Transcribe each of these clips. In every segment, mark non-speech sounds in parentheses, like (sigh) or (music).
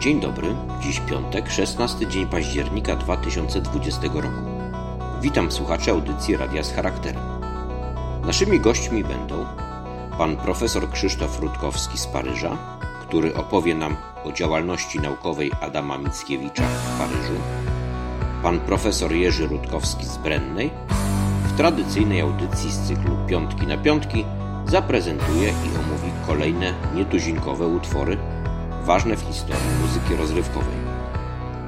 Dzień dobry, dziś piątek, 16 dzień października 2020 roku. Witam słuchaczy audycji Radia z Charakterem. Naszymi gośćmi będą pan profesor Krzysztof Rutkowski z Paryża, który opowie nam o działalności naukowej Adama Mickiewicza w Paryżu, pan profesor Jerzy Rutkowski z Brennej, w tradycyjnej audycji z cyklu Piątki na Piątki zaprezentuje i omówi kolejne nietuzinkowe utwory ważne w historii muzyki rozrywkowej.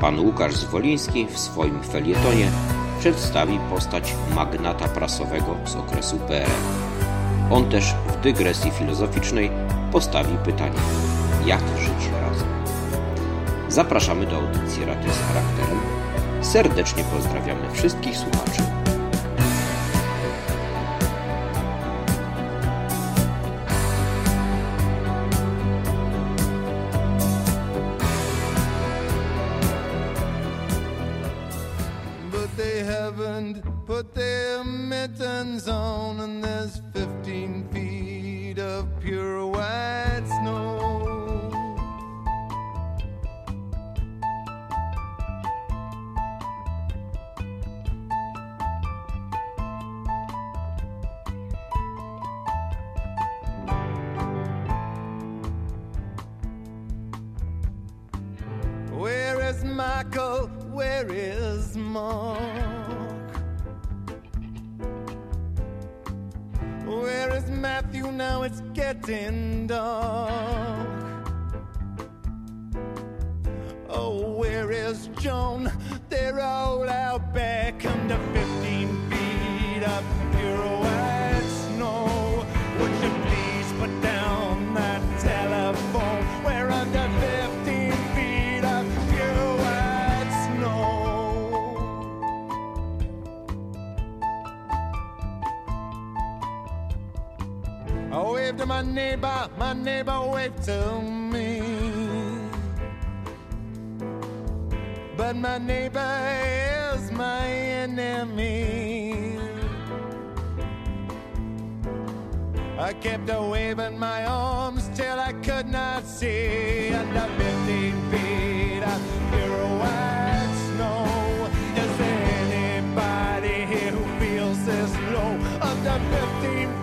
Pan Łukasz Zwoliński w swoim felietonie przedstawi postać magnata prasowego z okresu PRL. On też w dygresji filozoficznej postawi pytanie, jak żyć razem. Zapraszamy do audycji Radia z charakterem. Serdecznie pozdrawiamy wszystkich słuchaczy. Kept a waving my arms till I could not see under 15 feet of pure white snow. Is there anybody here who feels this low under 15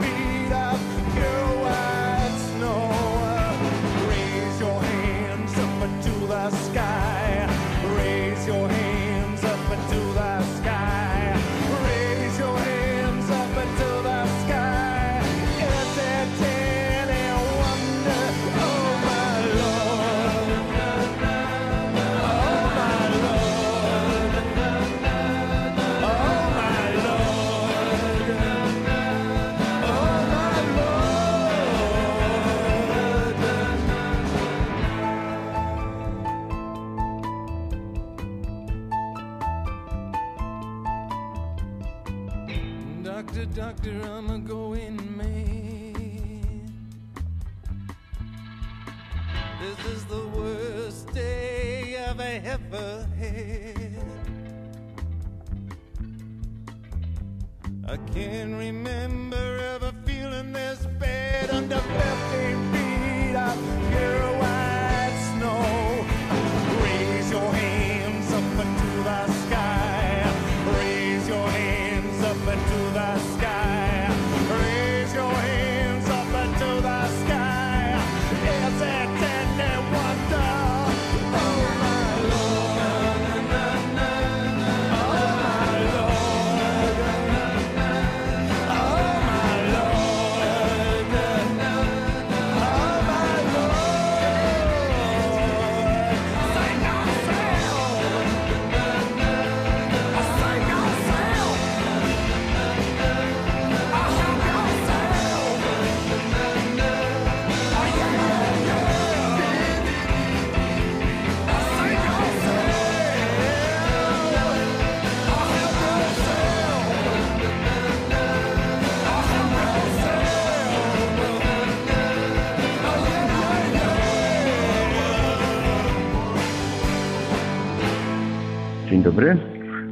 dobry.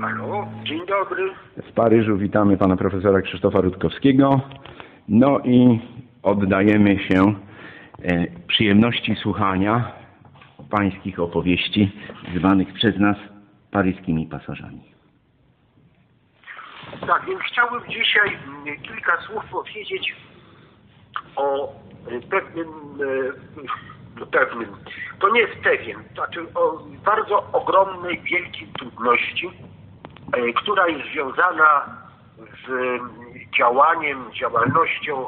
Halo, dzień dobry. Z Paryżu witamy pana profesora Krzysztofa Rutkowskiego. No i oddajemy się e, przyjemności słuchania pańskich opowieści, zwanych przez nas paryskimi pasażami. Tak, więc chciałbym dzisiaj mm, kilka słów powiedzieć o y, pewnym, y, pewnym, to nie jest pewien, znaczy o bardzo ogromnej, wielkiej trudności, y, która jest związana z działaniem, działalnością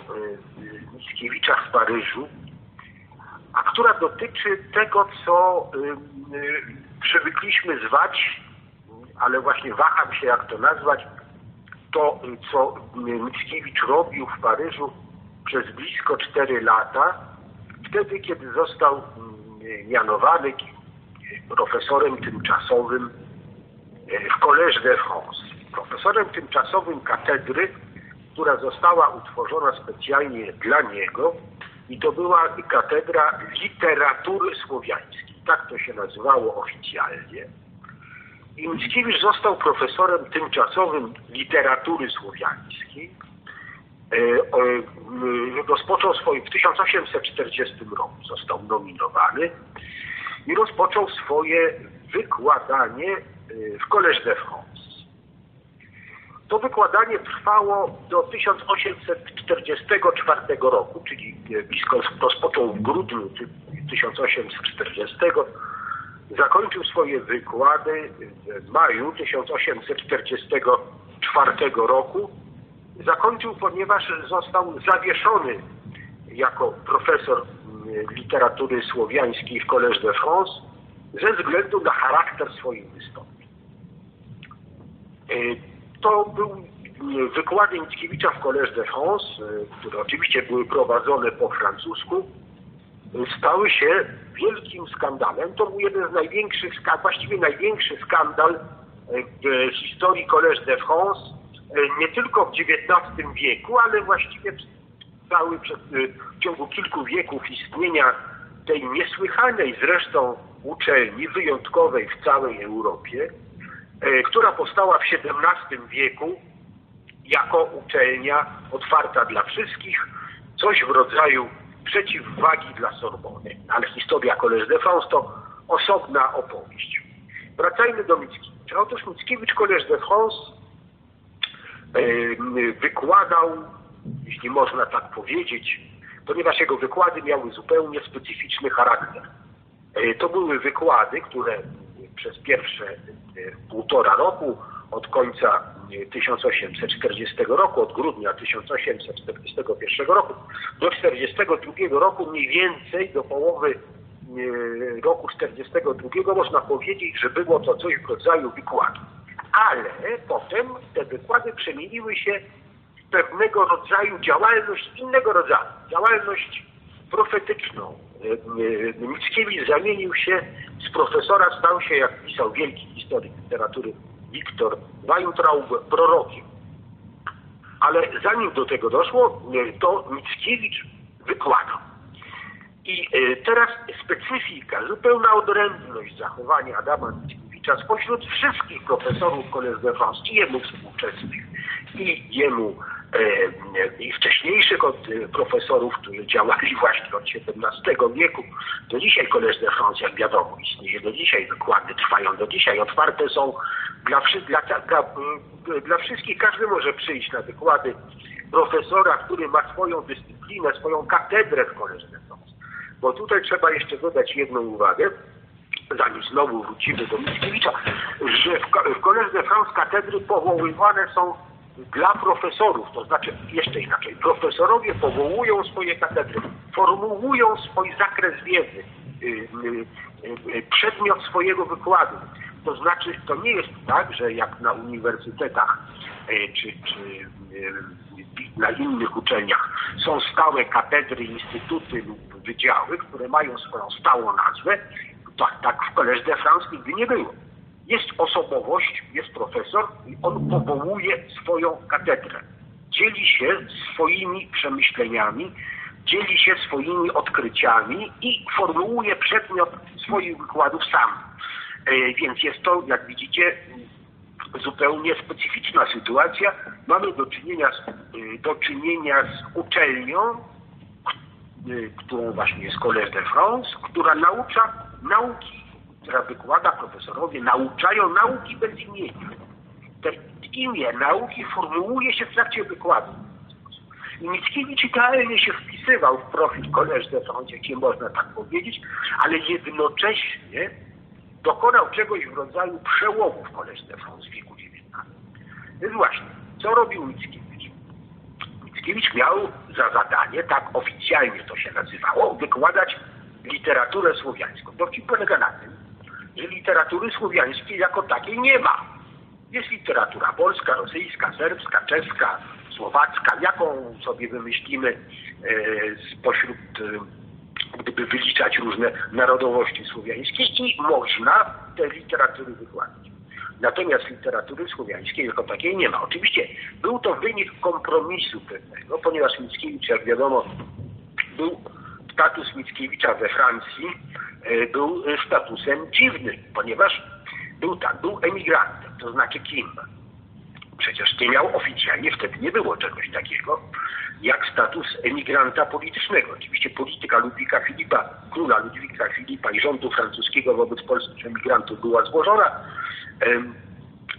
Mickiewicza w Paryżu, a która dotyczy tego, co przywykliśmy zwać, ale właśnie waham się jak to nazwać, to, co Mickiewicz robił w Paryżu przez blisko 4 lata, wtedy, kiedy został mm, mianowany profesorem tymczasowym e, w Collège de France. Profesorem tymczasowym katedry, która została utworzona specjalnie dla niego i to była katedra literatury słowiańskiej. Tak to się nazywało oficjalnie. I Mickiewicz został profesorem tymczasowym literatury słowiańskiej. E, e, rozpoczął swoje, w 1840 roku został nominowany i rozpoczął swoje wykładanie e, w Collège de France. To wykładanie trwało do 1844 roku, czyli blisko rozpoczął w grudniu 1840 Zakończył swoje wykłady w maju 1844 roku. Zakończył, ponieważ został zawieszony jako profesor literatury słowiańskiej w Collège de France ze względu na charakter swoich wystąpień. E, to był wykłady Mickiewicza w Collège de France, e, które oczywiście były prowadzone po francusku, stały się wielkim skandalem. To był jeden z największych, właściwie największy skandal e, w historii Collège de France, e, nie tylko w XIX wieku, ale właściwie cały przez, e, w ciągu kilku wieków istnienia tej niesłychanej zresztą uczelni, wyjątkowej w całej Europie, która powstała w XVII wieku jako uczelnia otwarta dla wszystkich, coś w rodzaju przeciwwagi dla Sorbony. Ale historia Collège de France to osobna opowieść. Wracajmy do Mickiewicza. Otóż Mickiewicz Collège de France wykładał, jeśli można tak powiedzieć, ponieważ jego wykłady miały zupełnie specyficzny charakter. E, to były wykłady, które przez pierwsze e, półtora roku od końca 1840 roku, od grudnia 1841 roku do 1942 roku, mniej więcej do połowy e, roku 1942 można powiedzieć, że było to coś w rodzaju wykładu. Ale potem te wykłady przemieniły się w pewnego rodzaju działalność innego rodzaju. Działalność profetyczną. E, e, Mickiewicz zamienił się z profesora, stał się, jak pisał wielki historyk literatury Wiktor Weintraub prorokiem. Ale zanim do tego doszło, to Mickiewicz wykładał. I e, teraz specyfika, zupełna odrębność zachowania Adama Mickiewicza spośród wszystkich profesorów Collège de France i jemu współczesnych i jemu e, i wcześniejszych od e, profesorów, którzy działali (laughs) właśnie od XVII wieku. Do dzisiaj Collège de France, jak wiadomo, istnieje do dzisiaj, wykłady trwają do dzisiaj, otwarte są dla, dla, dla, dla wszystkich. Każdy może przyjść na wykłady profesora, który ma swoją dyscyplinę, swoją katedrę w Collège de France. Bo tutaj trzeba jeszcze dodać jedną uwagę, zanim znowu wrócimy do Mickiewicza, że w Collège de France katedry powoływane są dla profesorów, to znaczy jeszcze inaczej, profesorowie powołują swoje katedry, formułują swój zakres wiedzy, y, y, y, przedmiot swojego wykładu. To znaczy, to nie jest tak, że jak na uniwersytetach czy, czy na innych uczelniach są stałe katedry, instytuty lub wydziały, które mają swoją stałą nazwę, tak, tak w Collège de France nigdy nie było. Jest osobowość, jest profesor i on powołuje swoją katedrę. Dzieli się swoimi przemyśleniami, dzieli się swoimi odkryciami i formułuje przedmiot swoich wykładów sam. E, więc jest to, jak widzicie, zupełnie specyficzna sytuacja. Mamy do czynienia z, e, do czynienia z uczelnią, e, którą właśnie jest Collège de France, która naucza nauki, która wykłada profesorowie, nauczają nauki bez imienia. Te imię nauki formułuje się w trakcie wykładu. I Mickiewicz idealnie się wpisywał w profil France, jeśli można tak powiedzieć, ale jednocześnie dokonał czegoś w rodzaju przełomu w France w wieku XIX. Więc właśnie, co robił Mickiewicz? Mickiewicz miał za zadanie, tak oficjalnie to się nazywało, wykładać literaturę słowiańską. Dowcip polega na tym, że literatury słowiańskiej jako takiej nie ma. Jest literatura polska, rosyjska, serbska, czeska, słowacka, jaką sobie wymyślimy e, spośród, e, gdyby wyliczać różne narodowości słowiańskie i można te literatury wykładać. Natomiast literatury słowiańskiej jako takiej nie ma. Oczywiście był to wynik kompromisu pewnego, ponieważ Mickiewicz, jak wiadomo, był status Mickiewicza we Francji e, był statusem dziwnym, ponieważ był tak, był emigrantem, to znaczy kim? Przecież nie miał oficjalnie, wtedy nie było czegoś takiego, jak status emigranta politycznego. Oczywiście polityka Ludwika Filipa, króla Ludwika Filipa i rządu francuskiego wobec polskich emigrantów była złożona.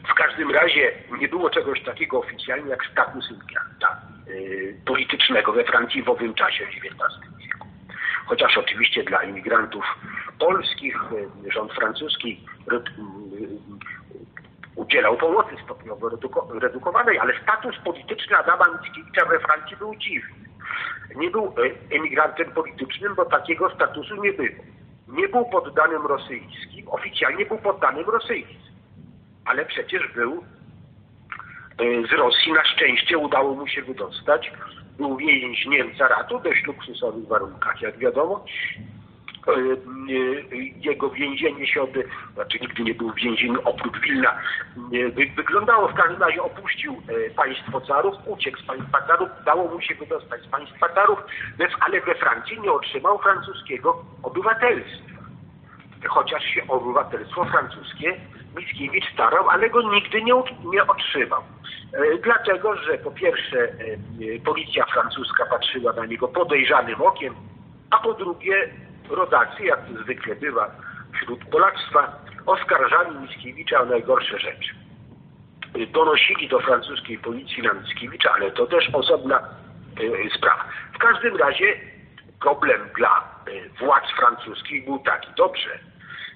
W każdym razie nie było czegoś takiego oficjalnie jak status emigranta y, politycznego we Francji w owym czasie XIX. Chociaż oczywiście dla imigrantów polskich y, rząd francuski udzielał pomocy stopniowo redukowanej, ale status polityczny Adama Mickiewicza we Francji był dziwny. Nie był e, emigrantem politycznym, bo takiego statusu nie było. Nie był poddanym rosyjskim, oficjalnie był poddanym rosyjskim, ale przecież był e, z Rosji, na szczęście udało mu się wydostać. Był więźniem caratu w dość luksusowych warunkach, jak wiadomo. E, e, jego więzienie się od, znaczy nigdy nie był w więzieniu oprócz Wilna, e, wyglądało w każdym razie, opuścił państwo carów, uciekł z państwa carów, dało mu się wydostać z państwa carów, ale we Francji nie otrzymał francuskiego obywatelstwa. Chociaż się obywatelstwo francuskie Mickiewicz starał, ale go nigdy nie, nie otrzymał. Dlatego, że po pierwsze policja francuska patrzyła na niego podejrzanym okiem, a po drugie rodacy, jak to zwykle bywa wśród Polactwa, oskarżali Mickiewicza o najgorsze rzeczy. Donosili do francuskiej policji na Mickiewicza, ale to też osobna e, sprawa. W każdym razie problem dla e, władz francuskich był taki. Dobrze,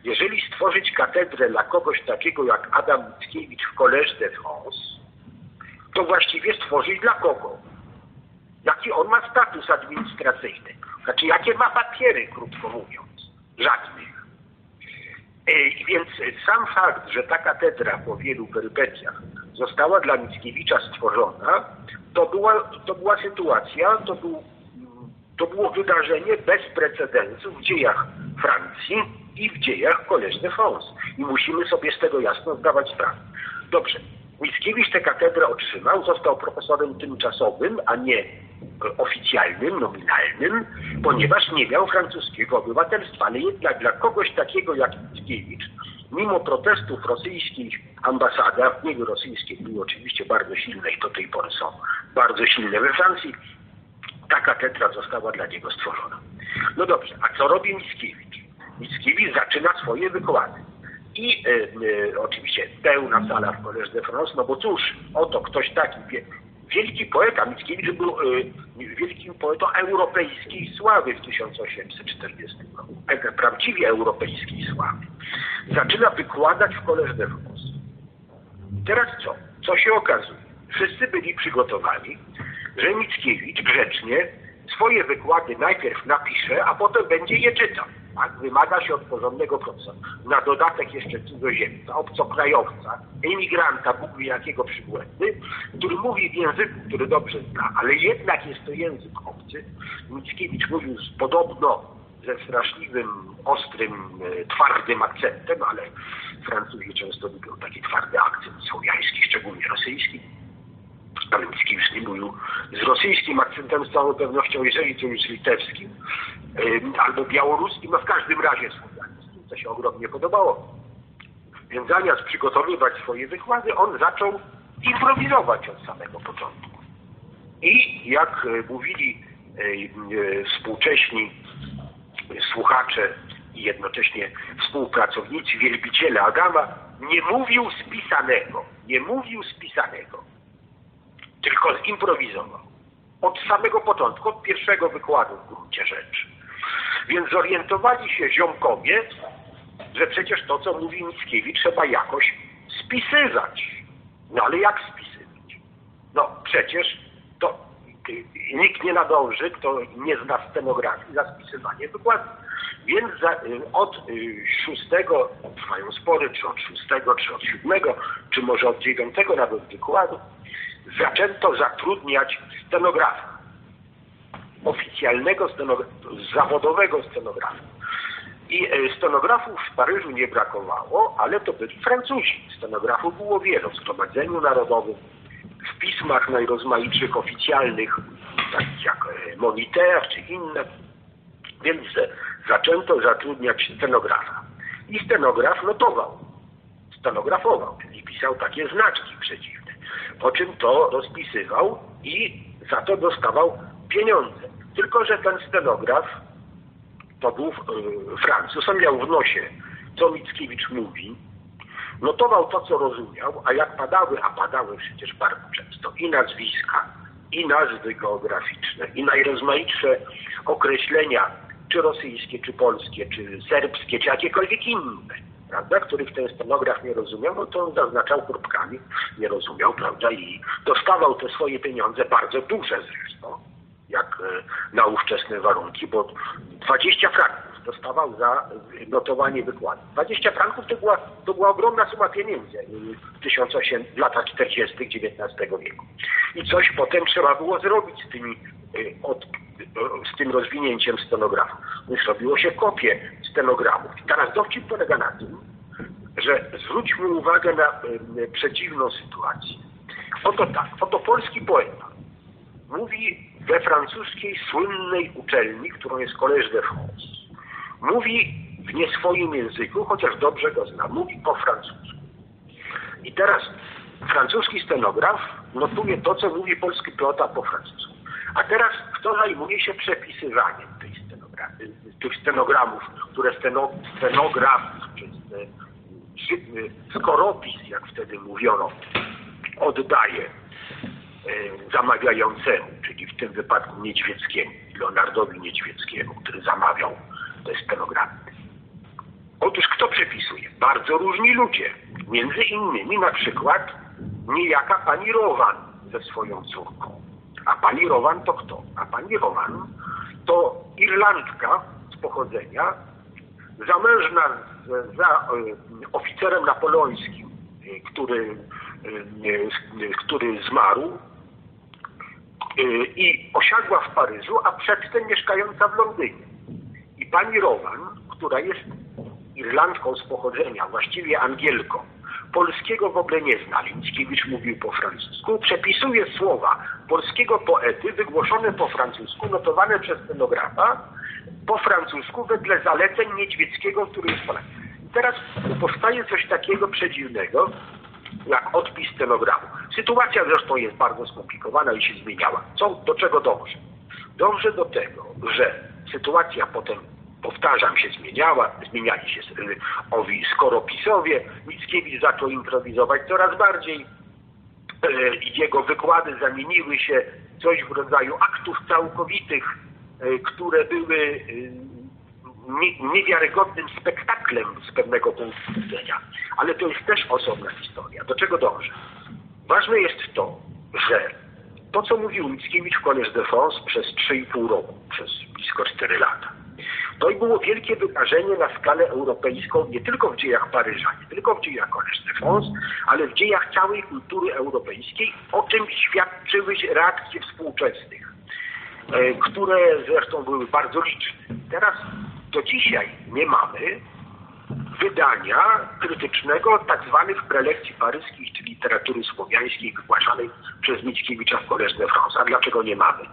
jeżeli stworzyć katedrę dla kogoś takiego jak Adam Mickiewicz w Collège de France, to właściwie stworzyć dla kogo? Jaki on ma status administracyjny? Znaczy, jakie ma papiery, krótko mówiąc? Żadnych. I więc sam fakt, że ta katedra po wielu perypetiach została dla Mickiewicza stworzona, to była, to była sytuacja, to, był, to było wydarzenie bez precedensu w dziejach Francji i w dziejach de France. I musimy sobie z tego jasno zdawać sprawę. Dobrze, Mickiewicz tę katedrę otrzymał, został profesorem tymczasowym, a nie oficjalnym, nominalnym, ponieważ nie miał francuskiego obywatelstwa. Ale jednak dla kogoś takiego jak Mickiewicz, mimo protestów rosyjskich ambasady, a wpływy rosyjskie były oczywiście bardzo silne i do tej pory są bardzo silne we Francji, ta katedra została dla niego stworzona. No dobrze, a co robi Mickiewicz? Mickiewicz zaczyna swoje wykłady. I y, y, oczywiście pełna sala w Collège de France, no bo cóż, oto ktoś taki wielki poeta, Mickiewicz był y, wielkim poetą europejskiej sławy w 1840 roku, prawdziwie europejskiej sławy. Zaczyna wykładać w Collège de France. Teraz co? Co się okazuje? Wszyscy byli przygotowani, że Mickiewicz grzecznie swoje wykłady najpierw napisze, a potem będzie je czytał. Tak? Wymaga się od porządnego profesora. Na dodatek jeszcze cudzoziemca, obcokrajowca, emigranta, Bóg wie jakiego przybłędy, który mówi w języku, który dobrze zna, ale jednak jest to język obcy. Mickiewicz mówił z, podobno ze straszliwym, ostrym, e, twardym akcentem, ale Francuzi często lubią taki twardy akcent słowiański, szczególnie rosyjski. Ale Mickiewicz nie mówił z rosyjskim akcentem z całą pewnością, jeżeli to już litewskim albo białoruskim, no w każdym razie słowiańskim, co się ogromnie podobało. Więc zamiast przygotowywać swoje wykłady, on zaczął improwizować od samego początku. I jak e, mówili e, e, współcześni słuchacze i jednocześnie współpracownicy, wielbiciele Adama, nie mówił spisanego, nie mówił spisanego, tylko zimprowizował. Od samego początku, od pierwszego wykładu w gruncie rzeczy. Więc zorientowali się ziomkowie, że przecież to, co mówi Mickiewicz, trzeba jakoś spisywać. No ale jak spisywać? No przecież to y, nikt nie nadąży, kto nie zna scenografii za spisywanie wykładu. Więc za, y, od y, szóstego trwają spory, czy od szóstego, czy od siódmego, czy może od dziewiątego nawet wykładu, zaczęto zatrudniać scenografa. Oficjalnego scenografa, zawodowego scenografa. I e, scenografów w Paryżu nie brakowało, ale to byli Francuzi. Scenografów było wiele w Zgromadzeniu Narodowym, w pismach najrozmaitszych oficjalnych, takich jak e, Moniteur czy inne. Więc e, zaczęto zatrudniać scenografa. I scenograf notował, stenografował, czyli pisał takie znaczki przeciwne. Po czym to rozpisywał i za to dostawał pieniądze. Tylko, że ten scenograf to był y, Francuz, on miał w nosie, co Mickiewicz mówi, notował to, co rozumiał, a jak padały, a padały przecież bardzo często i nazwiska, i nazwy geograficzne, i najrozmaitsze określenia, czy rosyjskie, czy polskie, czy serbskie, czy jakiekolwiek inne, prawda, których ten scenograf nie rozumiał, no to zaznaczał kropkami, nie rozumiał, prawda, i dostawał te swoje pieniądze, bardzo duże zresztą, jak e, na ówczesne warunki, bo 20 franków dostawał za notowanie wykładu. 20 franków to była, to była ogromna suma pieniędzy w, 1800, w latach 40. XIX wieku. I coś potem trzeba było zrobić z, tymi, e, od, z tym rozwinięciem stenografu. Więc robiło się kopie stenogramów. I teraz dowcip polega na tym, że zwróćmy uwagę na y, przeciwną sytuację. Oto tak, oto polski poeta mówi we francuskiej słynnej uczelni, którą jest Collège de France. Mówi w nie swoim języku, chociaż dobrze go zna, mówi po francusku. I teraz francuski stenograf notuje to, co mówi polski poeta po francusku. A teraz kto zajmuje się przepisywaniem tych stenogramów, które steno, stenograf, czy skoropis, jak wtedy mówiono, oddaje zamawiającemu, czyli w tym wypadku Niedźwieckiemu, Leonardowi Niedźwieckiemu, który zamawiał te stenogramy. Otóż kto przepisuje? Bardzo różni ludzie. Między innymi na przykład niejaka pani Rowan ze swoją córką. A pani Rowan to kto? A pani Rowan to Irlandka z pochodzenia, zamężna z, za y, oficerem napoleońskim, y, który, y, który zmarł i osiadła w Paryżu, a przedtem mieszkająca w Londynie. Pani Rowan, która jest Irlandką z pochodzenia, właściwie Angielką, polskiego w ogóle nie zna. Mickiewicz mówił po francusku. Przepisuje słowa polskiego poety wygłoszone po francusku, notowane przez stenografa po francusku wedle zaleceń Niedźwieckiego, który jest Polakiem. Teraz powstaje coś takiego przedziwnego, jak odpis stenogramu. Sytuacja zresztą jest bardzo skomplikowana i się zmieniała. Co, do czego dąży? Dąży do tego, że sytuacja potem powtarzam, się zmieniała, zmieniali się owi skoropisowie, Mickiewicz zaczął improwizować coraz bardziej, y, jego wykłady zamieniły się coś w rodzaju aktów całkowitych, y, które były niewiarygodnym spektaklem z pewnego punktu widzenia. Ale to jest też osobna historia. Do czego dążę? Ważne jest to, że to, co mówił Mickiewicz w Collège de France przez 3,5 roku, przez blisko 4 lata, to i było wielkie wydarzenie na skalę europejską, nie tylko w dziejach Paryża, nie tylko w dziejach Collège de France, ale w dziejach całej kultury europejskiej, o czym świadczyły reakcje współczesnych, e, które zresztą były bardzo liczne. Teraz do dzisiaj nie mamy wydania krytycznego tak zwanych prelekcji paryskich, czy literatury słowiańskiej wygłaszanej przez Mickiewicza w Collège de France. A dlaczego nie mamy?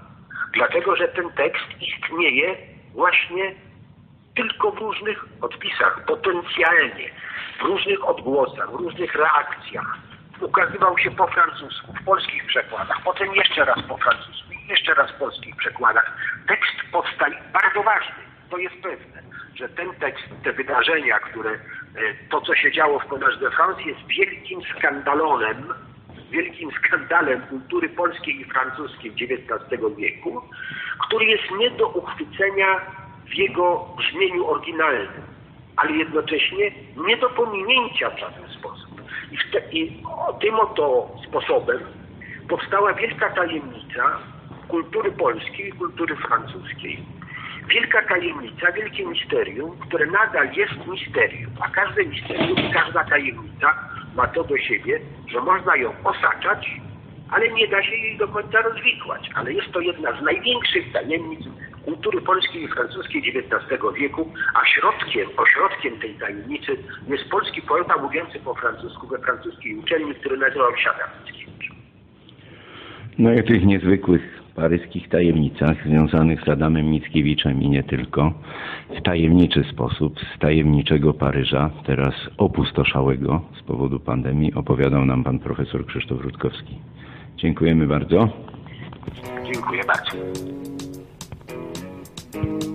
Dlatego, że ten tekst istnieje właśnie tylko w różnych odpisach, potencjalnie, w różnych odgłosach, w różnych reakcjach. Ukazywał się po francusku, w polskich przekładach, potem jeszcze raz po francusku, jeszcze raz w polskich przekładach. Tekst powstaje bardzo ważny, to jest pewne. że ten tekst, te wydarzenia, które, e, to co się działo w Collège de France jest wielkim skandalonem, wielkim skandalem kultury polskiej i francuskiej XIX wieku, który jest nie do uchwycenia w jego brzmieniu oryginalnym, ale jednocześnie nie do pominięcia w żaden sposób. I, te, i o, tym oto sposobem powstała wielka tajemnica kultury polskiej i kultury francuskiej. Wielka tajemnica, wielkie misterium, które nadal jest misterium, a każde misterium każda tajemnica ma to do siebie, że można ją osaczać, ale nie da się jej do końca rozwikłać. Ale jest to jedna z największych tajemnic kultury polskiej i francuskiej XIX wieku, a środkiem, ośrodkiem tej tajemnicy jest polski poeta mówiący po francusku we francuskiej uczelni, który nazywał się Adamski. No i o tych niezwykłych paryskich tajemnicach związanych z Adamem Mickiewiczem i nie tylko, w tajemniczy sposób z tajemniczego Paryża, teraz opustoszałego z powodu pandemii, opowiadał nam pan profesor Krzysztof Rutkowski. Dziękujemy bardzo. Dziękuję bardzo. Nad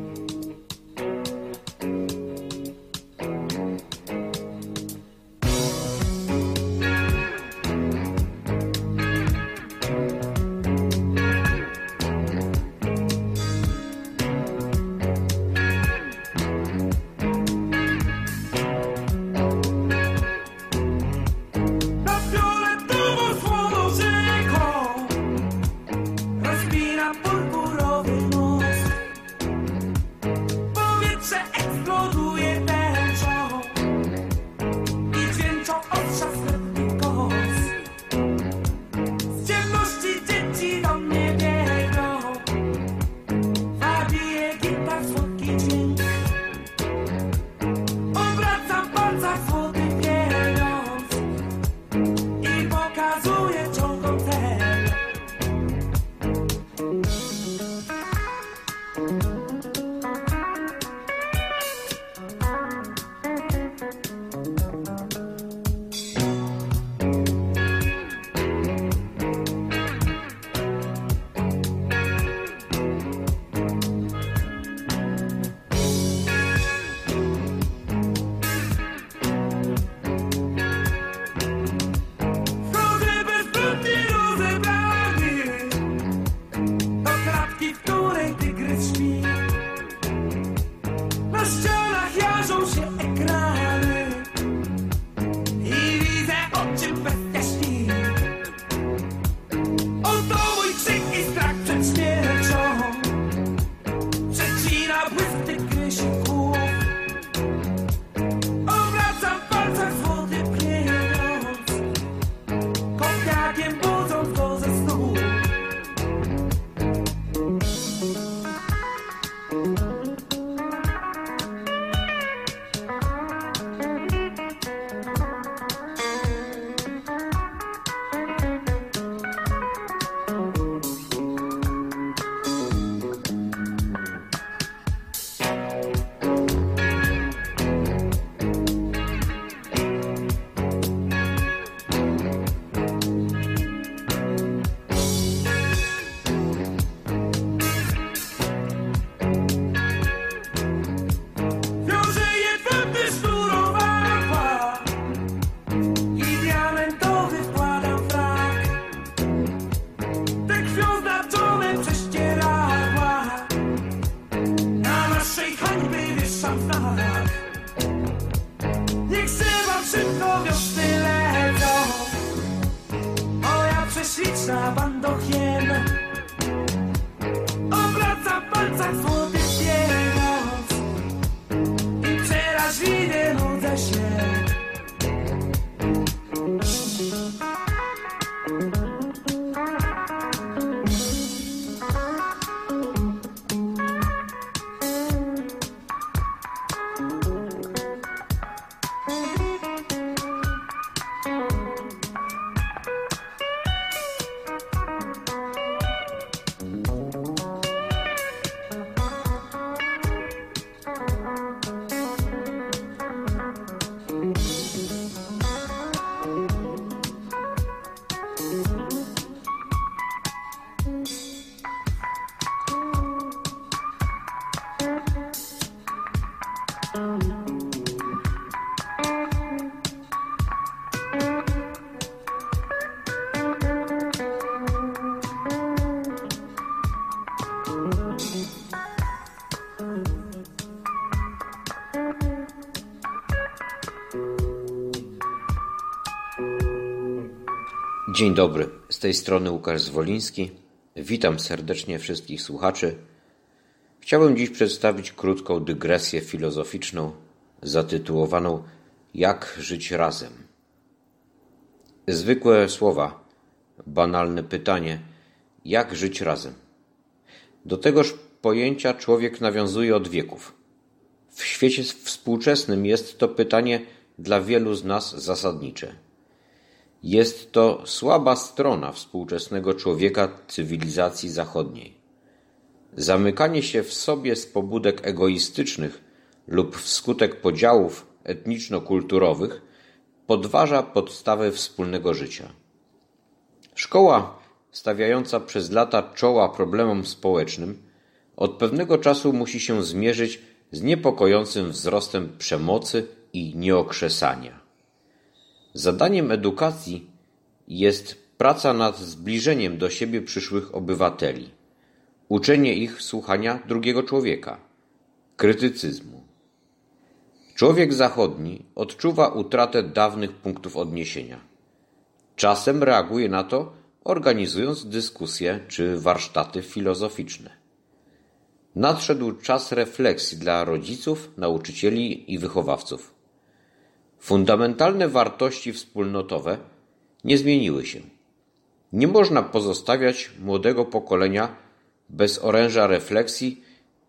Dzień dobry, z tej strony Łukasz Zwoliński. Witam serdecznie wszystkich słuchaczy. Chciałbym dziś przedstawić krótką dygresję filozoficzną zatytułowaną Jak żyć razem. Zwykłe słowa, banalne pytanie: jak żyć razem? Do tegoż pojęcia człowiek nawiązuje od wieków. W świecie współczesnym jest to pytanie dla wielu z nas zasadnicze. Jest to słaba strona współczesnego człowieka cywilizacji zachodniej. Zamykanie się w sobie z pobudek egoistycznych lub wskutek podziałów etniczno-kulturowych podważa podstawy wspólnego życia. Szkoła, stawiająca przez lata czoła problemom społecznym, od pewnego czasu musi się zmierzyć z niepokojącym wzrostem przemocy i nieokrzesania. Zadaniem edukacji jest praca nad zbliżeniem do siebie przyszłych obywateli, uczenie ich słuchania drugiego człowieka, krytycyzmu. Człowiek zachodni odczuwa utratę dawnych punktów odniesienia. Czasem reaguje na to, organizując dyskusje czy warsztaty filozoficzne. Nadszedł czas refleksji dla rodziców, nauczycieli i wychowawców. Fundamentalne wartości wspólnotowe nie zmieniły się. Nie można pozostawiać młodego pokolenia bez oręża refleksji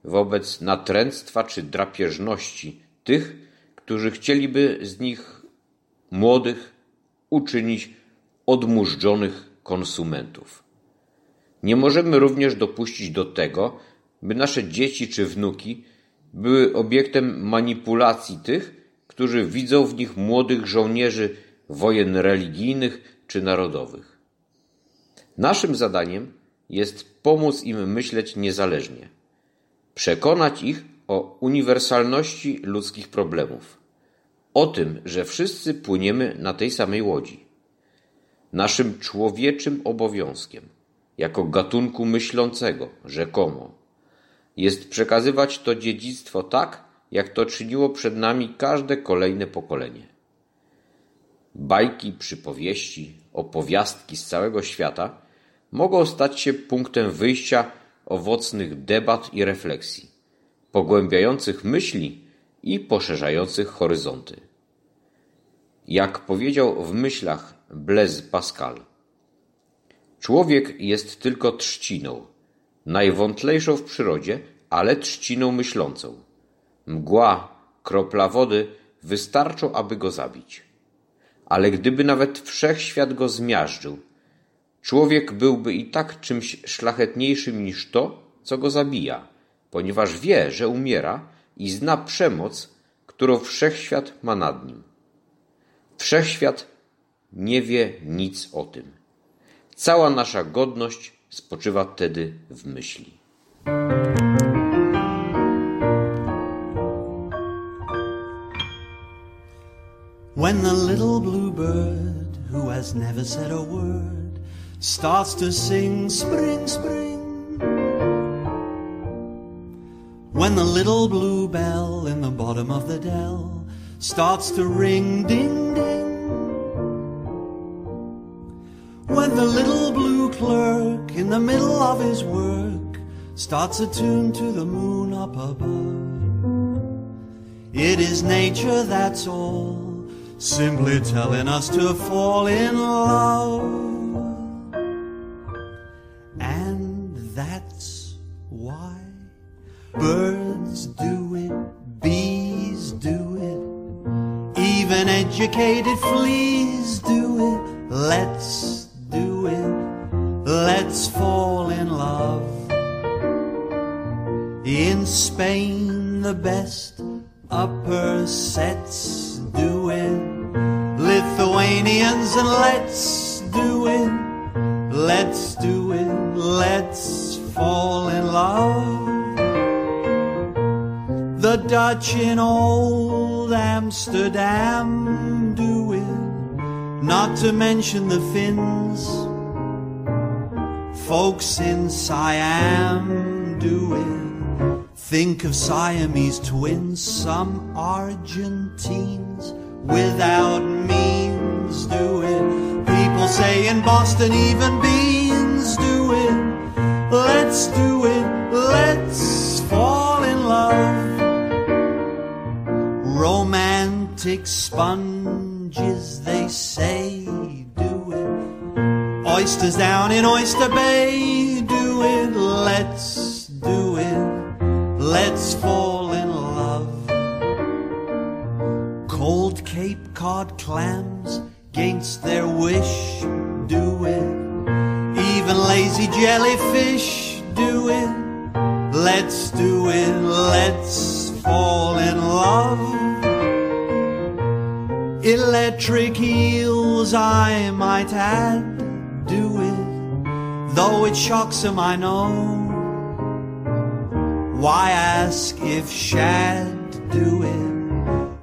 wobec natręctwa czy drapieżności tych, którzy chcieliby z nich młodych uczynić odmurzczonych konsumentów. Nie możemy również dopuścić do tego, by nasze dzieci czy wnuki były obiektem manipulacji tych, którzy widzą w nich młodych żołnierzy wojen religijnych czy narodowych. Naszym zadaniem jest pomóc im myśleć niezależnie, przekonać ich o uniwersalności ludzkich problemów, o tym, że wszyscy płyniemy na tej samej łodzi. Naszym człowieczym obowiązkiem, jako gatunku myślącego, rzekomo, jest przekazywać to dziedzictwo tak, jak to czyniło przed nami każde kolejne pokolenie. Bajki, przypowieści, opowiastki z całego świata mogą stać się punktem wyjścia owocnych debat i refleksji, pogłębiających myśli i poszerzających horyzonty. Jak powiedział w myślach Blaise Pascal, człowiek jest tylko trzciną, najwątlejszą w przyrodzie, ale trzciną myślącą. Mgła, kropla wody wystarczą, aby go zabić. Ale gdyby nawet wszechświat go zmiażdżył, człowiek byłby i tak czymś szlachetniejszym niż to, co go zabija, ponieważ wie, że umiera i zna przemoc, którą wszechświat ma nad nim. Wszechświat nie wie nic o tym. Cała nasza godność spoczywa wtedy w myśli. When the little bluebird, who has never said a word, starts to sing spring, spring. When the little bluebell in the bottom of the dell starts to ring ding, ding. When the little blue clerk in the middle of his work starts a tune to the moon up above. It is nature, that's all simply telling us to fall in love. And that's why birds do it, bees do it, even educated fleas do it. Let's do it, let's fall in love. In Spain, the best upper sets do it. Lithuanians, and let's do it. Let's do it. Let's fall in love. The Dutch in old Amsterdam do it. Not to mention the Finns. Folks in Siam do it. Think of Siamese twins, some Argentines without means do it. People say in Boston, even beans do it. Let's do it, let's fall in love. Romantic sponges, they say, do it. Oysters down in Oyster Bay, do it, let's do it, let's fall in love. Cold Cape Cod clams, against their wish, do it. Even lazy jellyfish, do it. Let's do it, let's fall in love. Electric eels, I might add, do it. Though it shocks them, I know. Why ask if shad do it?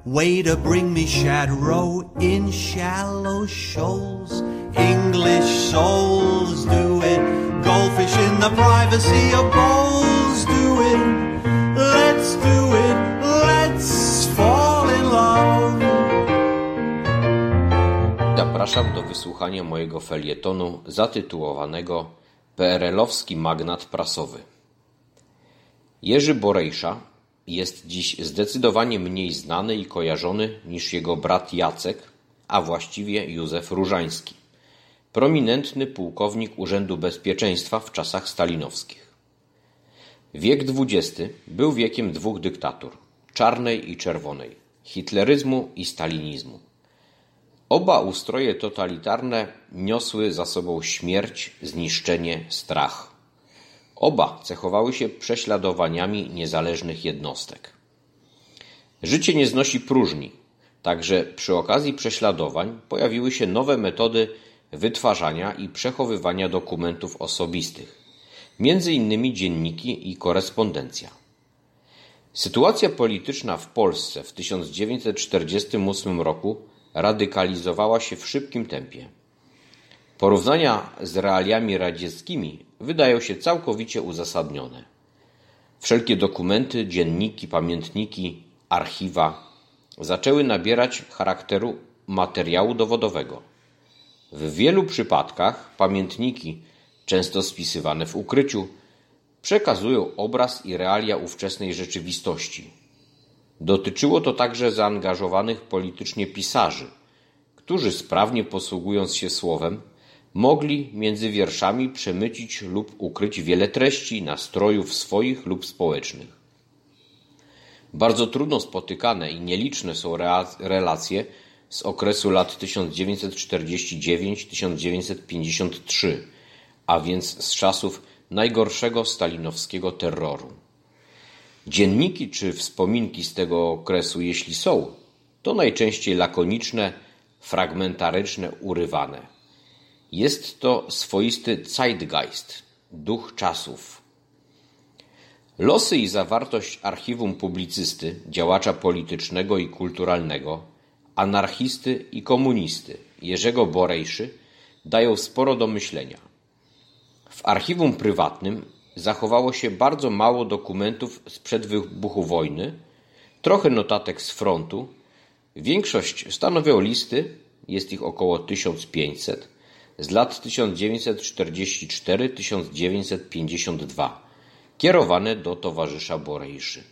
Way to bring me shad row in shallow shoals. English souls do it. Goldfish in the privacy of bowls do it. Let's do it. Let's fall in love. Zapraszam do wysłuchania mojego felietonu zatytułowanego PRL-owski magnat prasowy. Jerzy Borejsza jest dziś zdecydowanie mniej znany i kojarzony niż jego brat Jacek, a właściwie Józef Różański, prominentny pułkownik Urzędu Bezpieczeństwa w czasach stalinowskich. Wiek XX był wiekiem dwóch dyktatur czarnej i czerwonej, hitleryzmu i stalinizmu. Oba ustroje totalitarne niosły za sobą śmierć, zniszczenie, strach. Oba cechowały się prześladowaniami niezależnych jednostek. Życie nie znosi próżni, także przy okazji prześladowań pojawiły się nowe metody wytwarzania i przechowywania dokumentów osobistych, między innymi dzienniki i korespondencja. Sytuacja polityczna w Polsce w 1948 roku radykalizowała się w szybkim tempie. Porównania z realiami radzieckimi wydają się całkowicie uzasadnione. Wszelkie dokumenty, dzienniki, pamiętniki, archiwa zaczęły nabierać charakteru materiału dowodowego. W wielu przypadkach pamiętniki, często spisywane w ukryciu, przekazują obraz i realia ówczesnej rzeczywistości. Dotyczyło to także zaangażowanych politycznie pisarzy, którzy sprawnie posługując się słowem, mogli między wierszami przemycić lub ukryć wiele treści, nastrojów swoich lub społecznych. Bardzo trudno spotykane i nieliczne są relacje z okresu lat 1949-1953, a więc z czasów najgorszego stalinowskiego terroru. Dzienniki czy wspominki z tego okresu, jeśli są, to najczęściej lakoniczne, fragmentaryczne, urywane. Jest to swoisty Zeitgeist, duch czasów. Losy i zawartość archiwum publicysty, działacza politycznego i kulturalnego, anarchisty i komunisty Jerzego Borejszy dają sporo do myślenia. W archiwum prywatnym zachowało się bardzo mało dokumentów sprzed wybuchu wojny, trochę notatek z frontu, większość stanowią listy, jest ich około 1500, z lat 1944-1952, kierowane do towarzysza Borejszy.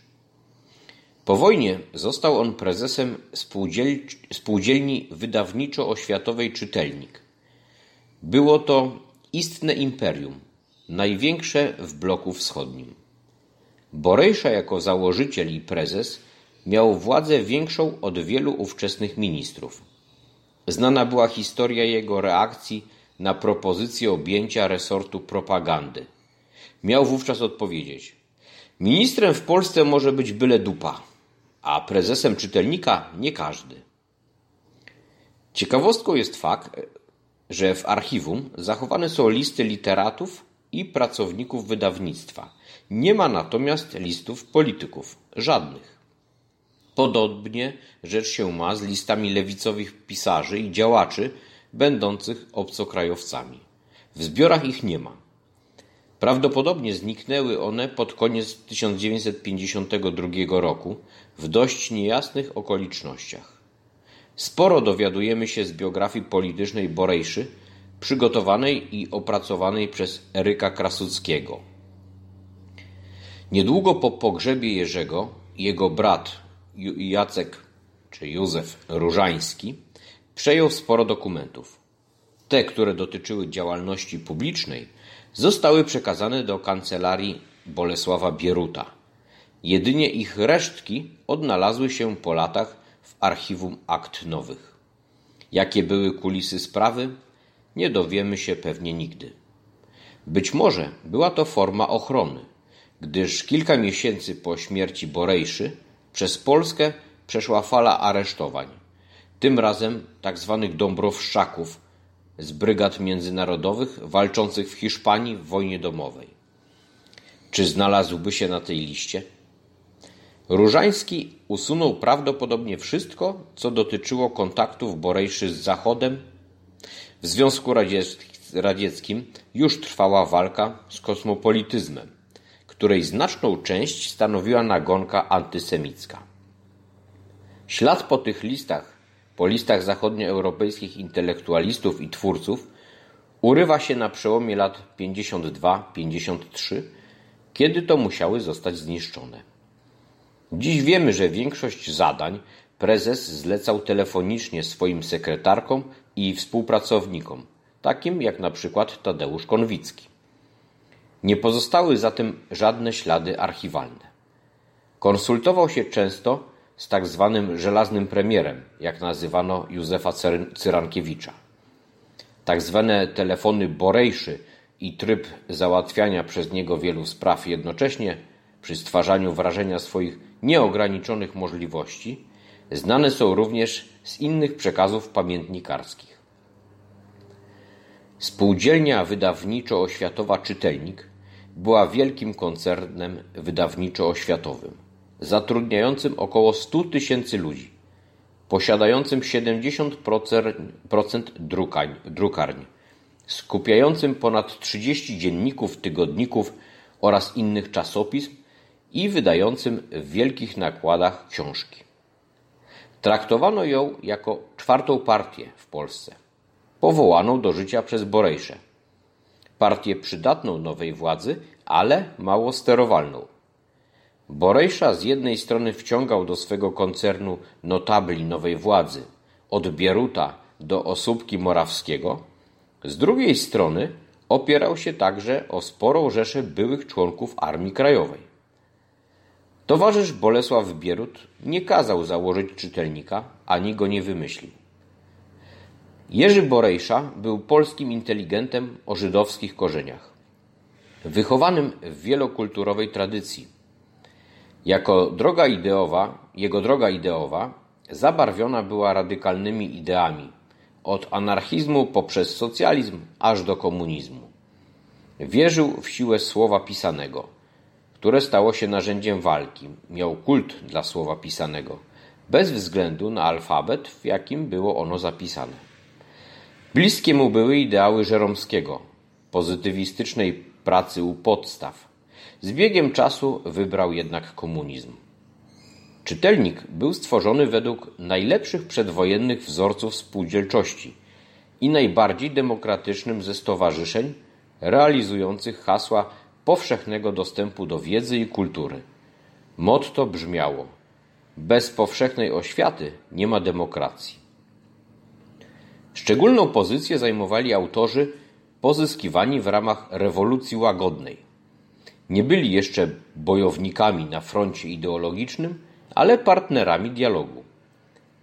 Po wojnie został on prezesem spółdzielni wydawniczo-oświatowej Czytelnik. Było to istne imperium, największe w bloku wschodnim. Borejsza jako założyciel i prezes miał władzę większą od wielu ówczesnych ministrów. Znana była historia jego reakcji na propozycję objęcia resortu propagandy. Miał wówczas odpowiedzieć: Ministrem w Polsce może być byle dupa, a prezesem czytelnika nie każdy. Ciekawostką jest fakt, że w archiwum zachowane są listy literatów i pracowników wydawnictwa. Nie ma natomiast listów polityków, żadnych. Podobnie rzecz się ma z listami lewicowych pisarzy i działaczy będących obcokrajowcami. W zbiorach ich nie ma. Prawdopodobnie zniknęły one pod koniec 1952 roku w dość niejasnych okolicznościach. Sporo dowiadujemy się z biografii politycznej Borejszy przygotowanej i opracowanej przez Eryka Krasuckiego. Niedługo po pogrzebie Jerzego jego brat Jacek czy Józef Różański przejął sporo dokumentów. Te, które dotyczyły działalności publicznej, zostały przekazane do kancelarii Bolesława Bieruta. Jedynie ich resztki odnalazły się po latach w archiwum akt nowych. Jakie były kulisy sprawy, nie dowiemy się pewnie nigdy. Być może była to forma ochrony, gdyż kilka miesięcy po śmierci Borejszy przez Polskę przeszła fala aresztowań, tym razem tzw. Tak Dąbrowszczaków z brygad międzynarodowych walczących w Hiszpanii w wojnie domowej. Czy znalazłby się na tej liście? Różański usunął prawdopodobnie wszystko, co dotyczyło kontaktów Borejszy z Zachodem. W Związku Radzieckim już trwała walka z kosmopolityzmem, której znaczną część stanowiła nagonka antysemicka. Ślad po tych listach, po listach zachodnioeuropejskich intelektualistów i twórców, urywa się na przełomie lat 52-53, kiedy to musiały zostać zniszczone. Dziś wiemy, że większość zadań prezes zlecał telefonicznie swoim sekretarkom i współpracownikom, takim jak na przykład Tadeusz Konwicki. Nie pozostały zatem żadne ślady archiwalne. Konsultował się często z tak zwanym żelaznym premierem, jak nazywano Józefa Cyrankiewicza. Tak zwane telefony Borejszy i tryb załatwiania przez niego wielu spraw jednocześnie, przy stwarzaniu wrażenia swoich nieograniczonych możliwości, znane są również z innych przekazów pamiętnikarskich. Spółdzielnia wydawniczo-oświatowa Czytelnik była wielkim koncernem wydawniczo-oświatowym, zatrudniającym około 100 tysięcy ludzi, posiadającym 70% drukań, drukarni, skupiającym ponad 30 dzienników, tygodników oraz innych czasopism i wydającym w wielkich nakładach książki. Traktowano ją jako czwartą partię w Polsce, powołaną do życia przez Borejsze. Partię przydatną nowej władzy, ale mało sterowalną. Borejsza z jednej strony wciągał do swego koncernu notabli nowej władzy, od Bieruta do Osóbki Morawskiego, z drugiej strony opierał się także o sporą rzeszę byłych członków Armii Krajowej. Towarzysz Bolesław Bierut nie kazał założyć czytelnika, ani go nie wymyślił. Jerzy Borejsza był polskim inteligentem o żydowskich korzeniach, wychowanym w wielokulturowej tradycji. Jako droga ideowa, jego droga ideowa zabarwiona była radykalnymi ideami, od anarchizmu poprzez socjalizm aż do komunizmu. Wierzył w siłę słowa pisanego, które stało się narzędziem walki. Miał kult dla słowa pisanego, bez względu na alfabet, w jakim było ono zapisane. Bliskie mu były ideały Żeromskiego, pozytywistycznej pracy u podstaw. Z biegiem czasu wybrał jednak komunizm. Czytelnik był stworzony według najlepszych przedwojennych wzorców spółdzielczości i najbardziej demokratycznym ze stowarzyszeń realizujących hasła powszechnego dostępu do wiedzy i kultury. Motto brzmiało: Bez powszechnej oświaty nie ma demokracji. Szczególną pozycję zajmowali autorzy pozyskiwani w ramach rewolucji łagodnej. Nie byli jeszcze bojownikami na froncie ideologicznym, ale partnerami dialogu.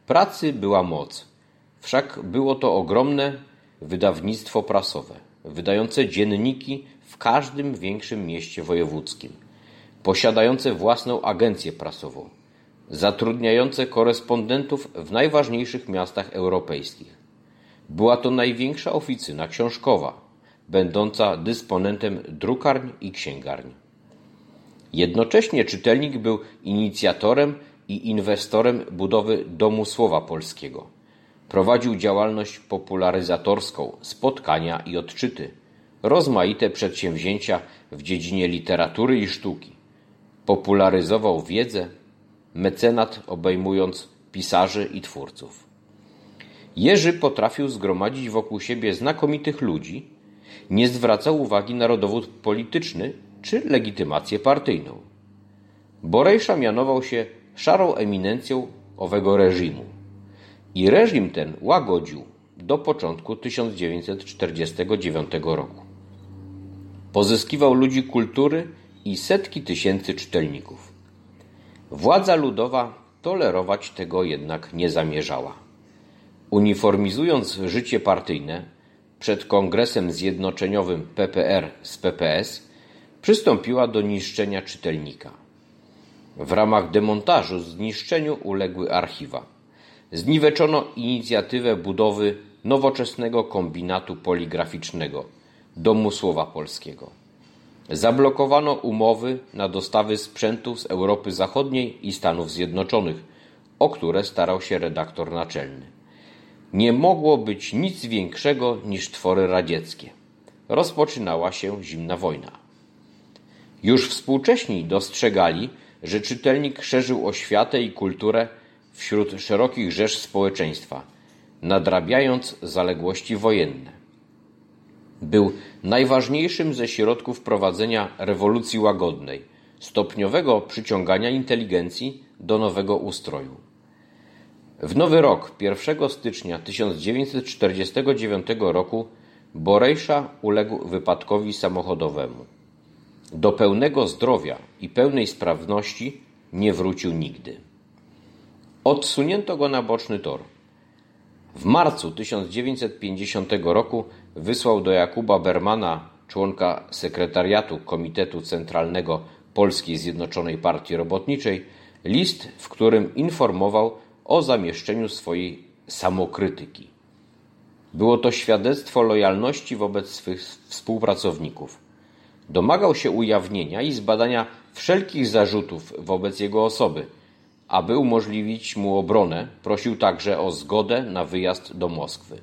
Pracy była moc, wszak było to ogromne wydawnictwo prasowe, wydające dzienniki w każdym większym mieście wojewódzkim, posiadające własną agencję prasową, zatrudniające korespondentów w najważniejszych miastach europejskich. Była to największa oficyna książkowa, będąca dysponentem drukarń i księgarni. Jednocześnie czytelnik był inicjatorem i inwestorem budowy Domu Słowa Polskiego. Prowadził działalność popularyzatorską, spotkania i odczyty, rozmaite przedsięwzięcia w dziedzinie literatury i sztuki. Popularyzował wiedzę, mecenat obejmując pisarzy i twórców. Jerzy potrafił zgromadzić wokół siebie znakomitych ludzi, nie zwracał uwagi na rodowód polityczny czy legitymację partyjną. Borejsza mianował się szarą eminencją owego reżimu. I reżim ten łagodził do początku 1949 roku. Pozyskiwał ludzi kultury i setki tysięcy czytelników. Władza ludowa tolerować tego jednak nie zamierzała. Uniformizując życie partyjne przed Kongresem Zjednoczeniowym PPR z PPS, przystąpiła do niszczenia czytelnika. W ramach demontażu zniszczeniu uległy archiwa. Zniweczono inicjatywę budowy nowoczesnego kombinatu poligraficznego Domu Słowa Polskiego. Zablokowano umowy na dostawy sprzętów z Europy Zachodniej i Stanów Zjednoczonych, o które starał się redaktor naczelny. Nie mogło być nic większego niż twory radzieckie. Rozpoczynała się zimna wojna. Już współcześni dostrzegali, że czytelnik szerzył oświatę i kulturę wśród szerokich rzesz społeczeństwa, nadrabiając zaległości wojenne. Był najważniejszym ze środków prowadzenia rewolucji łagodnej, stopniowego przyciągania inteligencji do nowego ustroju. W nowy rok, 1 stycznia 1949 roku, Borejsza uległ wypadkowi samochodowemu. Do pełnego zdrowia i pełnej sprawności nie wrócił nigdy. Odsunięto go na boczny tor. W marcu 1950 roku wysłał do Jakuba Bermana, członka sekretariatu Komitetu Centralnego Polskiej Zjednoczonej Partii Robotniczej, list, w którym informował o zamieszczeniu swojej samokrytyki. Było to świadectwo lojalności wobec swych współpracowników. Domagał się ujawnienia i zbadania wszelkich zarzutów wobec jego osoby. Aby umożliwić mu obronę, prosił także o zgodę na wyjazd do Moskwy.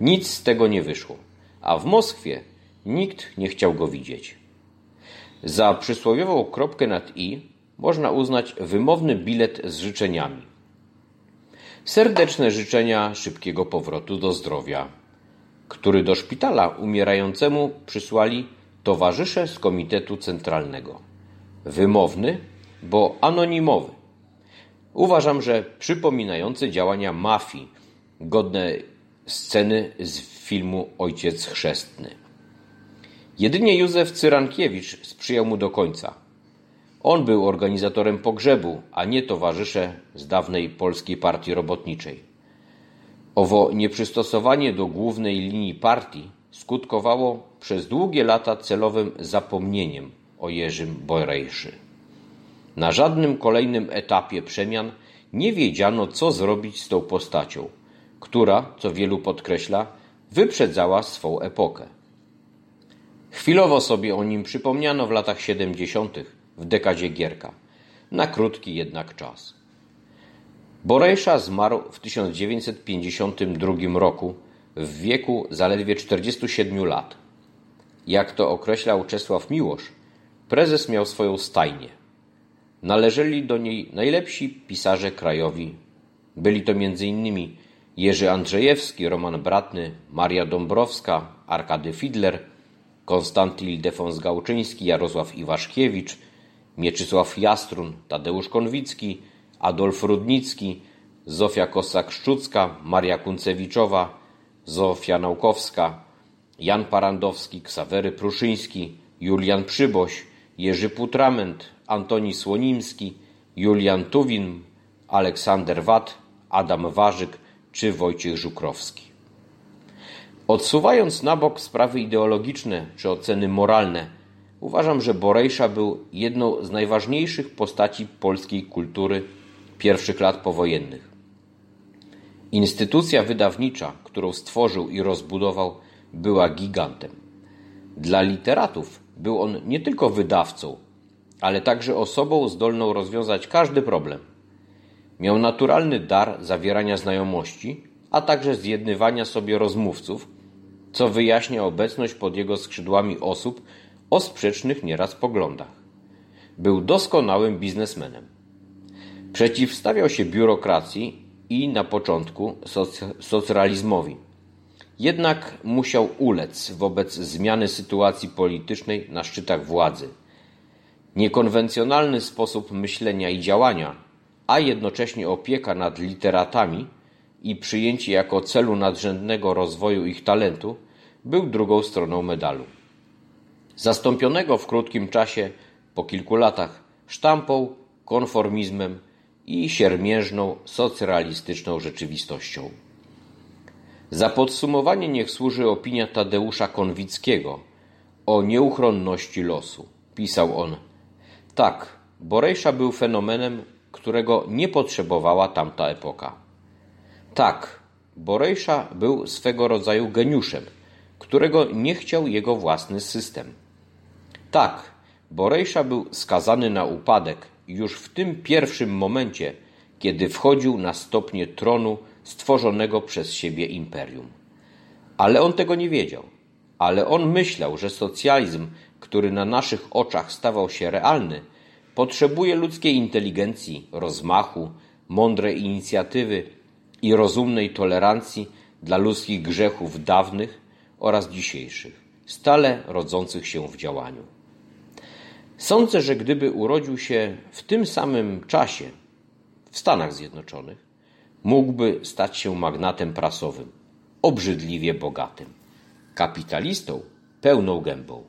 Nic z tego nie wyszło, a w Moskwie nikt nie chciał go widzieć. Za przysłowiową kropkę nad i można uznać wymowny bilet z życzeniami. Serdeczne życzenia szybkiego powrotu do zdrowia, który do szpitala umierającemu przysłali towarzysze z Komitetu Centralnego. Wymowny, bo anonimowy. Uważam, że przypominający działania mafii, godne sceny z filmu Ojciec Chrzestny. Jedynie Józef Cyrankiewicz sprzyjał mu do końca. On był organizatorem pogrzebu, a nie towarzysze z dawnej Polskiej Partii Robotniczej. Owo nieprzystosowanie do głównej linii partii skutkowało przez długie lata celowym zapomnieniem o Jerzym Borejszy. Na żadnym kolejnym etapie przemian nie wiedziano, co zrobić z tą postacią, która, co wielu podkreśla, wyprzedzała swą epokę. Chwilowo sobie o nim przypomniano w latach 70. w dekadzie Gierka, na krótki jednak czas. Borejsza zmarł w 1952 roku w wieku zaledwie 47 lat. Jak to określał Czesław Miłosz, prezes miał swoją stajnię. Należeli do niej najlepsi pisarze krajowi. Byli to m.in. Jerzy Andrzejewski, Roman Bratny, Maria Dąbrowska, Arkady Fidler, Konstanty Ildefons Gałczyński, Jarosław Iwaszkiewicz, Mieczysław Jastrun, Tadeusz Konwicki, Adolf Rudnicki, Zofia Kosak-Szczucka, Maria Kuncewiczowa, Zofia Naukowska, Jan Parandowski, Ksawery Pruszyński, Julian Przyboś, Jerzy Putrament, Antoni Słonimski, Julian Tuwin, Aleksander Wat, Adam Warzyk czy Wojciech Żukrowski. Odsuwając na bok sprawy ideologiczne czy oceny moralne, uważam, że Borejsza był jedną z najważniejszych postaci polskiej kultury pierwszych lat powojennych. Instytucja wydawnicza, którą stworzył i rozbudował, była gigantem. Dla literatów był on nie tylko wydawcą, ale także osobą zdolną rozwiązać każdy problem. Miał naturalny dar zawierania znajomości, a także zjednywania sobie rozmówców, co wyjaśnia obecność pod jego skrzydłami osób o sprzecznych nieraz poglądach. Był doskonałym biznesmenem. Przeciwstawiał się biurokracji i na początku soc- socrealizmowi. Jednak musiał ulec wobec zmiany sytuacji politycznej na szczytach władzy. Niekonwencjonalny sposób myślenia i działania, a jednocześnie opieka nad literatami i przyjęcie jako celu nadrzędnego rozwoju ich talentu był drugą stroną medalu. Zastąpionego w krótkim czasie, po kilku latach, sztampą, konformizmem i siermiężną, socrealistyczną rzeczywistością. Za podsumowanie niech służy opinia Tadeusza Konwickiego o nieuchronności losu. Pisał on: Tak, Borejsza był fenomenem, którego nie potrzebowała tamta epoka. Tak, Borejsza był swego rodzaju geniuszem, którego nie chciał jego własny system. Tak, Borejsza był skazany na upadek już w tym pierwszym momencie, kiedy wchodził na stopnie tronu stworzonego przez siebie imperium. Ale on tego nie wiedział. Ale on myślał, że socjalizm, który na naszych oczach stawał się realny, potrzebuje ludzkiej inteligencji, rozmachu, mądrej inicjatywy i rozumnej tolerancji dla ludzkich grzechów dawnych oraz dzisiejszych, stale rodzących się w działaniu. Sądzę, że gdyby urodził się w tym samym czasie w Stanach Zjednoczonych, mógłby stać się magnatem prasowym, obrzydliwie bogatym, kapitalistą pełną gębą.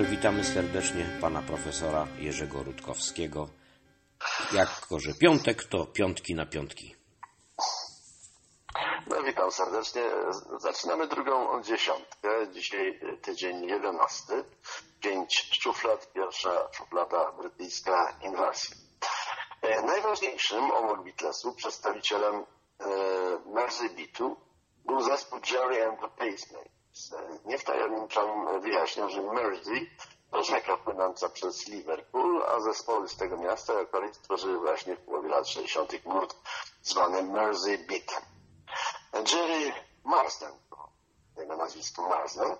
Dzień dobry, witamy serdecznie pana profesora Jerzego Rutkowskiego. Jako, że piątek, to piątki na piątki. No witam serdecznie. Zaczynamy drugą dziesiątkę. Dzisiaj tydzień jedenasty. Pięć szuflad. Pierwsza szuflada brytyjska inwazja. E, Najważniejszym obok Beatlesu przedstawicielem e, Mersey Beatu był zespół Jerry and the. E, Nie w tajemniczym wyjaśnią, że Mersey to rzeka płynąca przez Liverpool, a zespoły z tego miasta i okolic tworzyły właśnie w połowie lat 60. nurt zwany Mersey Beat. Jerry Marsden, jego nazwisko Marsden,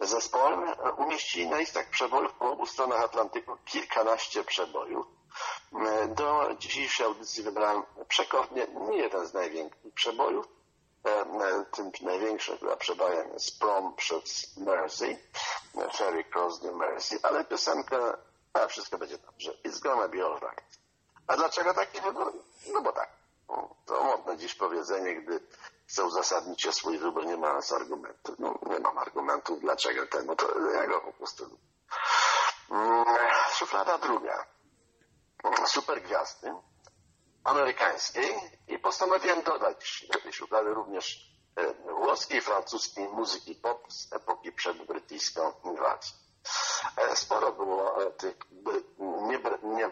z zespołem umieścili na listach przebojów po obu stronach Atlantyku kilkanaście przebojów. Do dzisiejszej audycji wybrałem przekornie nie jeden z największych przebojów. Tym największym chyba przebojem jest Prom przez Mercy, Ferry Cross New Mercy, ale piosenka, a wszystko będzie dobrze, It's gonna be alright. A dlaczego taki wybór? No bo tak. To modne dziś powiedzenie, gdy chcę uzasadnić się swój wybór, nie ma argumentu. No, nie mam argumentów, dlaczego no to ja go po prostu. Mm, Szuflada druga. Super gwiazdy amerykańskiej i postanowiłem dodać do tej szuflady również e, włoskiej, francuskiej muzyki pop z epoki przed brytyjską inwazją. E, Sporo było e, tych Bry- nie,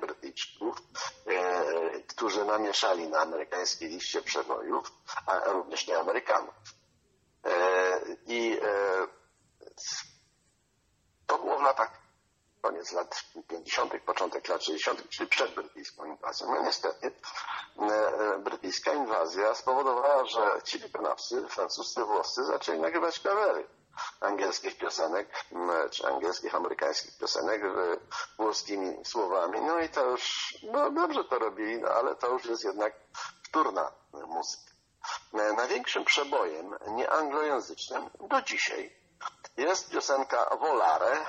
którzy namieszali na amerykańskiej liście przebojów, a również nie Amerykanów. I to było w latach, koniec lat 50., początek lat 60., czyli przed brytyjską inwazją. No niestety e, e, brytyjska inwazja spowodowała, że ci wykonawcy, francuscy, włoscy, zaczęli nagrywać kawery angielskich piosenek, czy angielskich, amerykańskich piosenek włoskimi słowami. No i to już, no dobrze to robili, no ale to już jest jednak wtórna muzyka. E, Największym przebojem nieanglojęzycznym do dzisiaj jest piosenka Volare,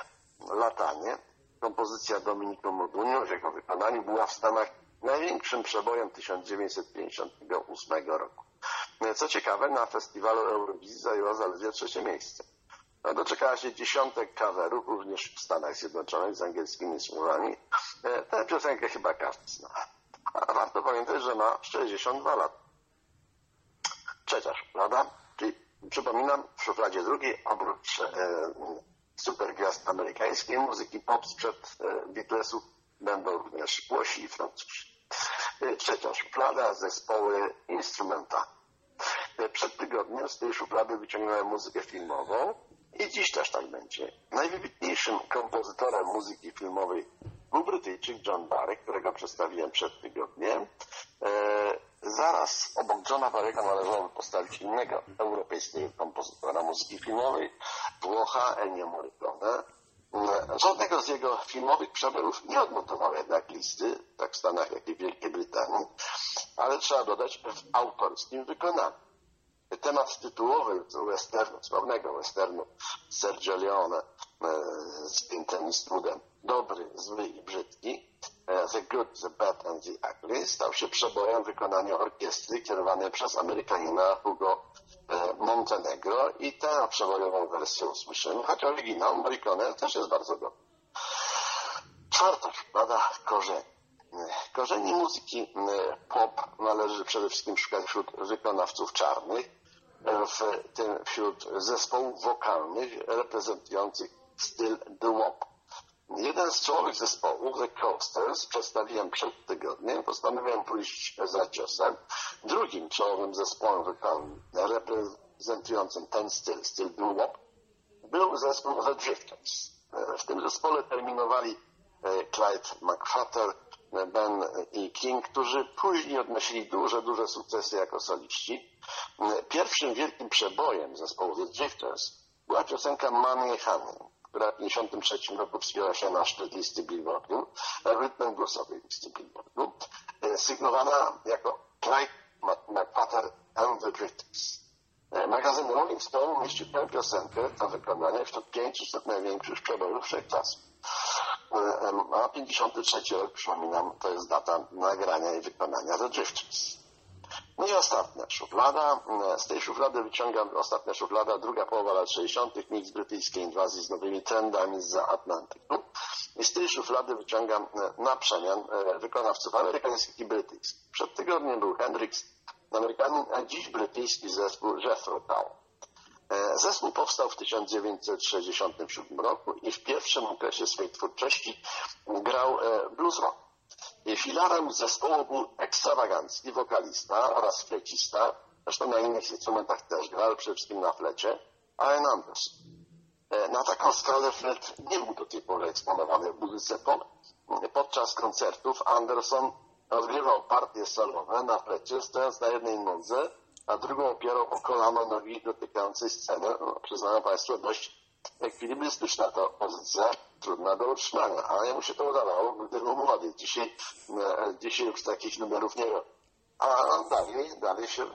Latanie. Kompozycja Dominiku Modunio w jego wykonaniu była w Stanach największym przebojem 1958 roku. Co ciekawe, na festiwalu Eurowizji zajęła zaledwie trzecie miejsce. No, doczekała się dziesiątek coverów, również w Stanach Zjednoczonych z angielskimi słowami. E, Tę piosenkę chyba każdy zna. A warto pamiętać, że ma 62 lata. Trzecia szuflada, czyli przypominam, w szufladzie drugiej oprócz e, supergwiazd amerykańskiej muzyki pop sprzed e, Beatlesów będą również Włosi i Francuzi. E, Trzecia szuflada, zespoły instrumentalne. E, Przed tygodniem z tej szuflady wyciągnąłem muzykę filmową i dziś też tak będzie. Najwybitniejszym kompozytorem muzyki filmowej był Brytyjczyk John Barry, którego przedstawiłem przed tygodniem. E, zaraz obok Johna Barry'ego należałoby postawić innego europejskiego kompozytora muzyki filmowej, Włocha Ennio Morricone. E, Żadnego z jego filmowych przebojów nie odnotował jednak listy, tak w Stanach, jak i Wielkiej Brytanii, ale trzeba dodać w autorskim wykonaniu. Temat tytułowy westernu, sławnego westernu Sergio Leone e, z Clintem Eastwoodem, dobry, zły i brzydki, e, The Good, The Bad and The Ugly, stał się przebojem w wykonaniu orkiestry kierowanej przez Amerykanina Hugo e, Montenegro i tę przebojową wersję usłyszymy, choć oryginał Morricone też jest bardzo dobry. Czwarta szuflada korzeni. Korzeni muzyki pop należy przede wszystkim szukać wśród wykonawców czarnych, w tym wśród zespołów wokalnych reprezentujących styl doo-wop. Jeden z czołowych zespołów, The Coasters, przedstawiłem przed tygodniem, postanowiłem pójść za ciosem. Drugim czołowym zespołem wokalnym reprezentującym ten styl, styl doo-wop, był zespół The Drifters. W tym zespole terminowali e, Clyde McFatter, Ben i King, którzy później odnosili duże, duże sukcesy jako soliści. Pierwszym wielkim przebojem zespołu The Drifters była piosenka Money Honey, która w 1953 roku wspięła się na szczyt listy Billboardu, rytmem głosowej listy Billboardu, e, sygnowana jako Clyde McFatter and The Drifters. E, Magazyn Rolling Stone umieścił tę piosenkę do wykonania wśród 500 największych przebojów wszechczasów. E, A 53 rok, przypominam, to jest data nagrania i wykonania The Drifters. No i ostatnia szuflada. Z tej szuflady wyciągam ostatnia szuflada, druga połowa lat 60. miks brytyjskiej inwazji z nowymi trendami z Atlantyku. I z tej szuflady wyciągam na przemian wykonawców amerykańskich i brytyjskich. Przed tygodniem był Hendrix, Amerykanin, a dziś brytyjski zespół Jethro Tull. Zespół powstał w 1967 roku i w pierwszym okresie swojej twórczości grał blues rock. Filarem zespołu był ekstrawagancki wokalista oraz flecista, zresztą na innych instrumentach też grał, przede wszystkim na flecie, Ian Anderson. Na taką skalę flet nie był do tej pory eksponowany w muzyce pop. Podczas koncertów Anderson odgrywał partie solowe na flecie, stojąc na jednej nodze, a drugą opierał o kolano nogi dotykającej sceny. No, przyznają Państwo, dość ekwilibrystyczna to pozycja, trudna do utrzymania, ale mu się to udawało, gdy był młody. Dzisiaj, dzisiaj już takich numerów nie robi. A dalej, dalej się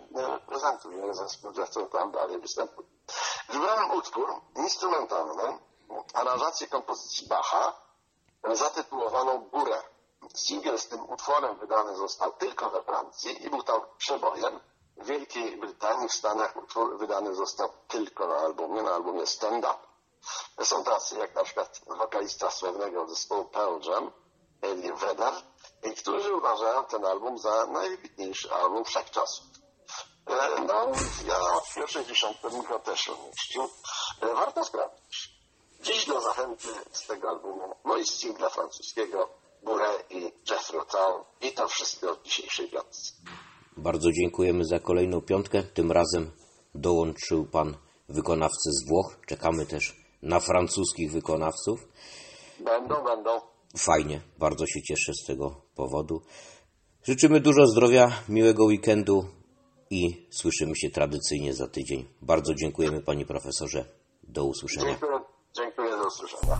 prezentuje, zespół zresztą tam dalej występuje. Wybrałem utwór instrumentalny, aranżację kompozycji Bacha, zatytułowaną Górę. Singiel z tym utworem wydany został tylko we Francji i był tam przebojem. W Wielkiej Brytanii, w Stanach utwór wydany został tylko na albumie, na albumie Stand Up. Są tacy jak na przykład wokalista sławnego zespołu Pearl Jam, Elie Vedder, którzy uważają ten album za najwybitniejszy album wszechczasów. No, ja w pierwszej dziesiątce go też umieścił. Warto sprawdzić. Dziś do zachęty z tego albumu, no i z singla francuskiego Burę i Jethro Tull i to wszystko w dzisiejszej piątce. Bardzo dziękujemy za kolejną piątkę. Tym razem dołączył Pan wykonawcy z Włoch. Czekamy też na francuskich wykonawców. Będą, będą. Fajnie, bardzo się cieszę z tego powodu. Życzymy dużo zdrowia, miłego weekendu i słyszymy się tradycyjnie za tydzień. Bardzo dziękujemy Panie Profesorze. Do usłyszenia. Dziękuję, dziękuję do usłyszenia.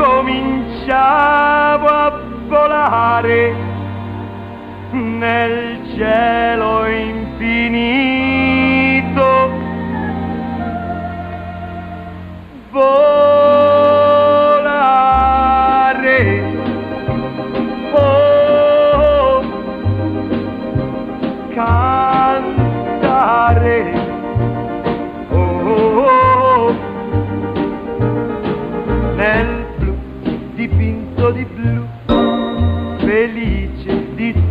incominciavo a volare nel cielo infinito. Volare.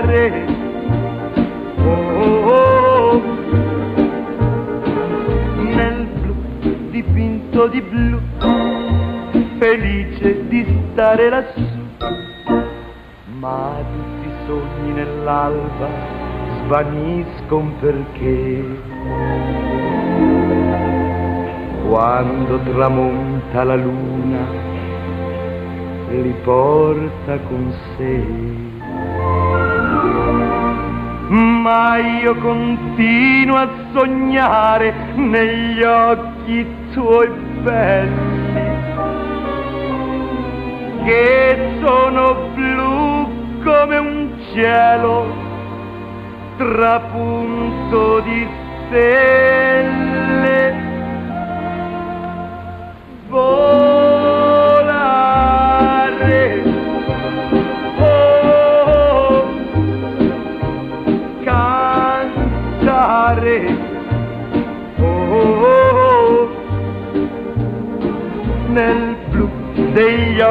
Cantare, oh, nel blu dipinto di blu, felice di stare lassù, ma tutti i sogni nell'alba svaniscono perché quando tramonta la luna li porta con sé. Ma io continuo a sognare negli occhi tuoi belli, che sono blu come un cielo trapunto di stelle. Volare,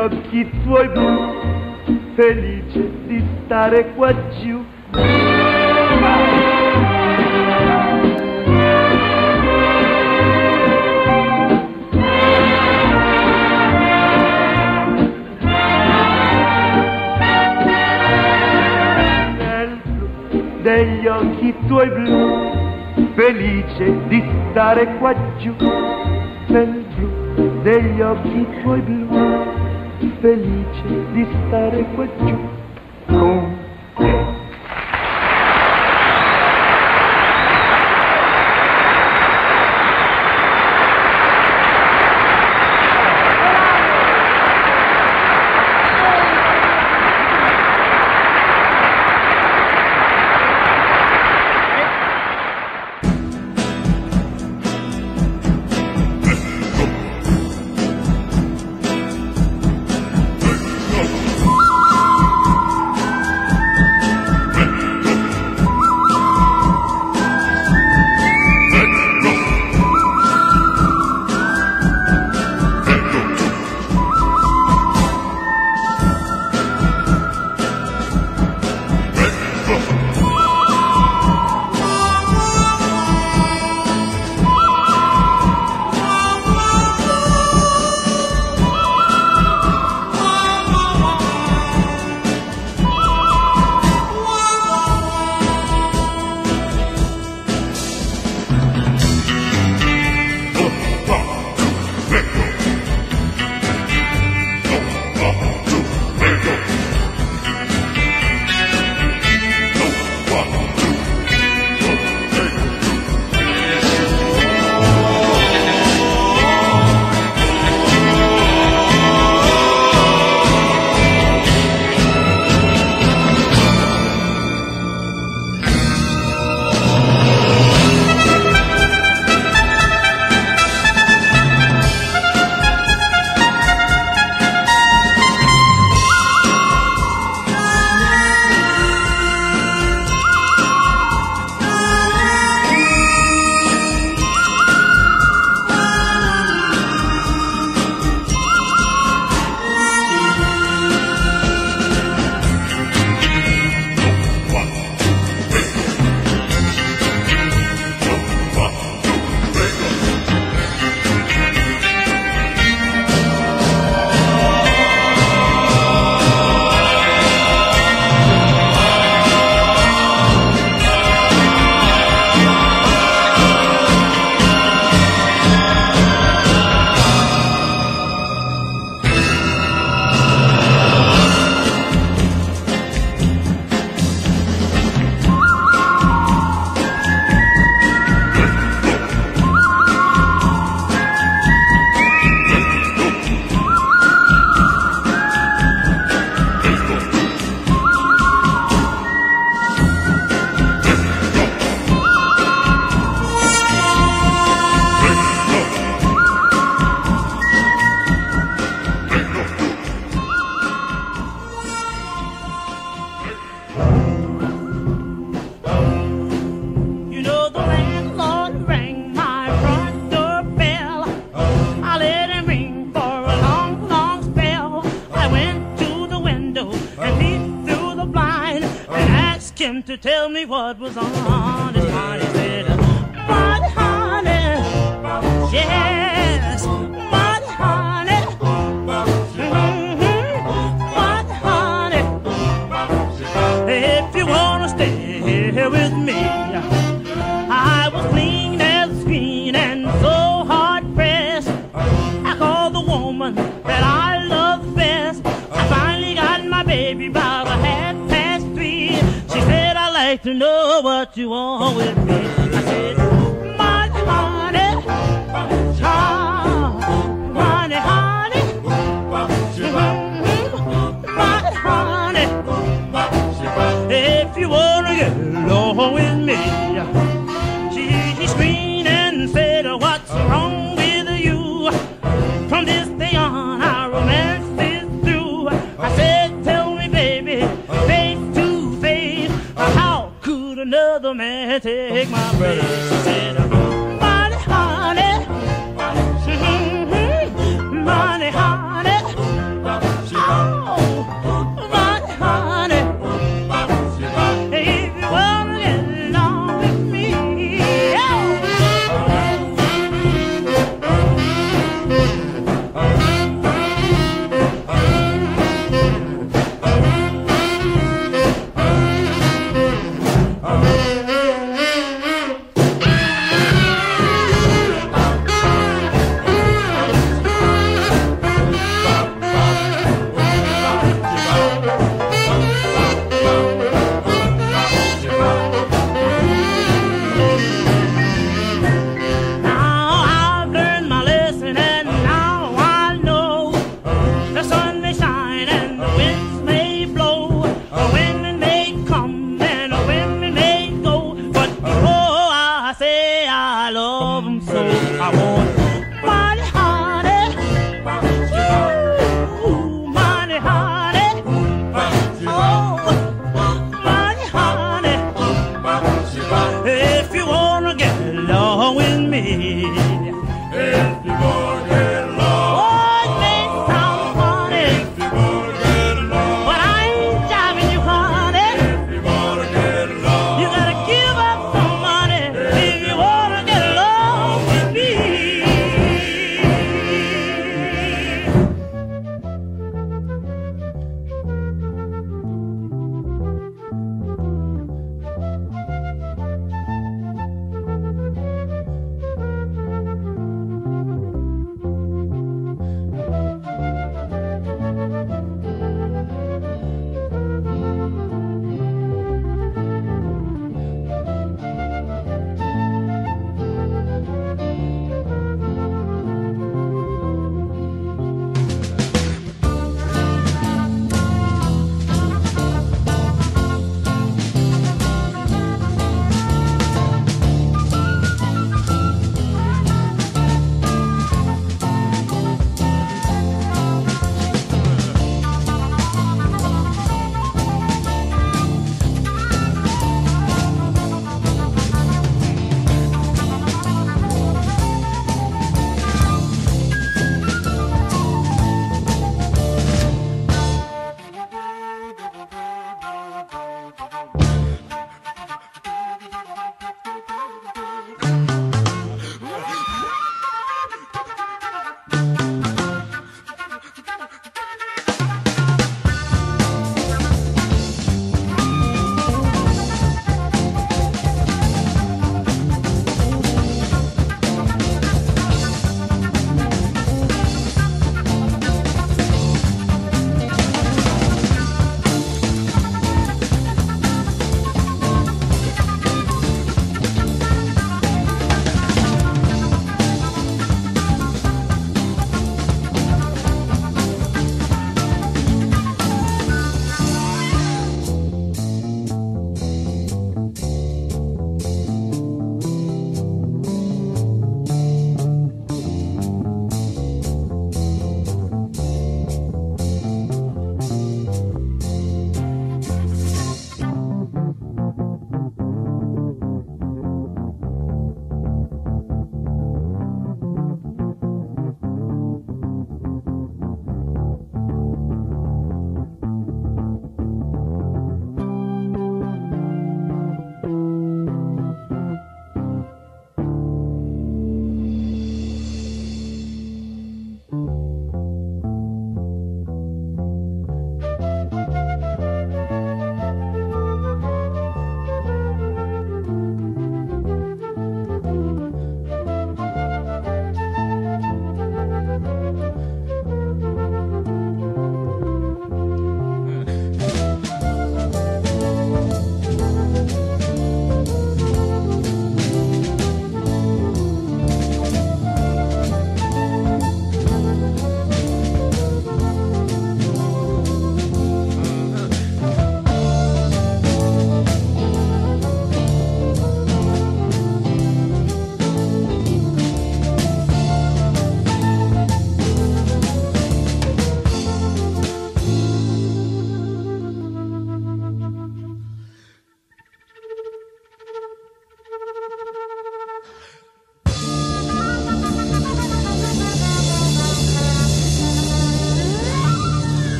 Occhi tuoi blu, felice di stare qua giù. Degli occhi tuoi blu, felice di stare qua giù. Nel blu degli occhi tuoi blu, felice di stare qua giù. To tell me what was on his mind. "But honey, yes, but honey, mhm, but honey." If you wanna stay here with me, I was clean as a screen and so hard pressed. I called the woman that I love best. I finally got my baby like to know what you want with me. I said, my honey, ah, honey, honey, my honey. If you wanna get along with take my place? She said, Money, honey, money, honey.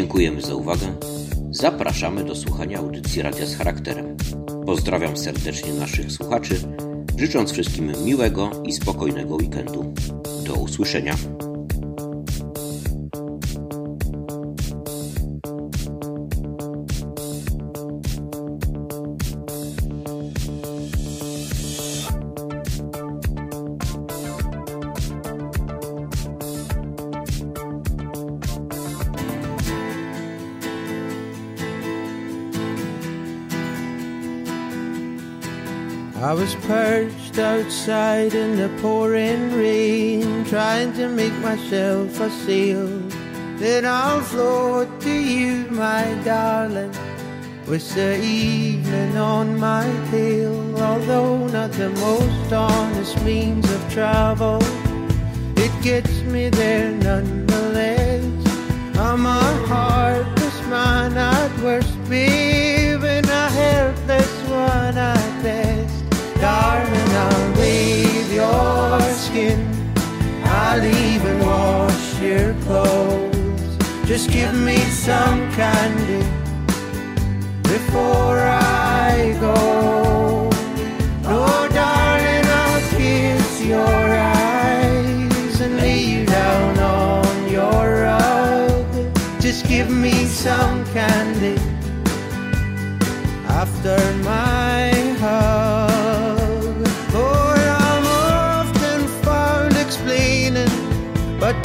Dziękujemy za uwagę. Zapraszamy do słuchania audycji Radia z charakterem. Pozdrawiam serdecznie naszych słuchaczy, życząc wszystkim miłego i spokojnego weekendu. Do usłyszenia. Outside in the pouring rain, trying to make myself a sail. Then I'll float to you, my darling, with the evening on my tail. Although not the most honest means of travel, it gets me there nonetheless. I'm a heartless man at worst, babe, skin. I'll even wash your clothes. Just give me some candy before I go. No, darling, I'll kiss your eyes and lay you down on your rug. Just give me some candy after my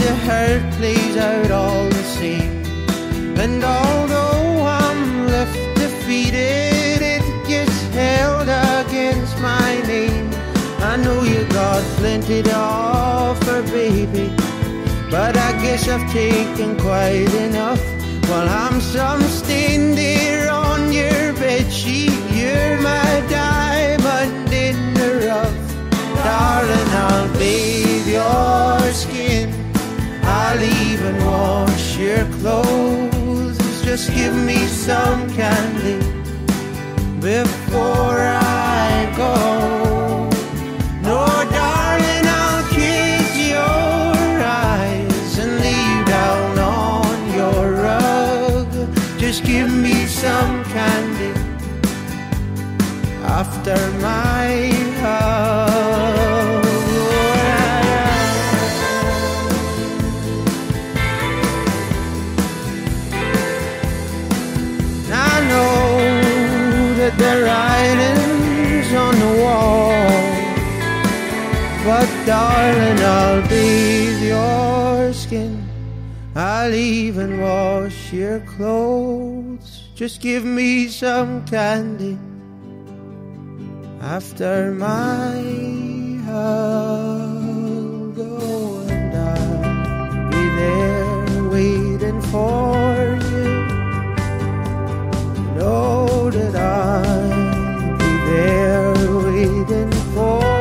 the hurt plays out all the same. And although I'm left defeated, it gets held against my name. I know you got plenty to offer, baby, but I guess I've taken quite enough. While I'm some there on your bed sheet, you're my diamond in the rough. Darling, I'll bathe your skin. I'll even wash your clothes. Just give me some candy before I go. No, darling, I'll kiss your eyes and lay you down on your rug. Just give me some candy after my darling, I'll bathe your skin. I'll even wash your clothes. Just give me some candy after my hug. Oh, and I'll be there waiting for you. You know that I'll be there waiting for you.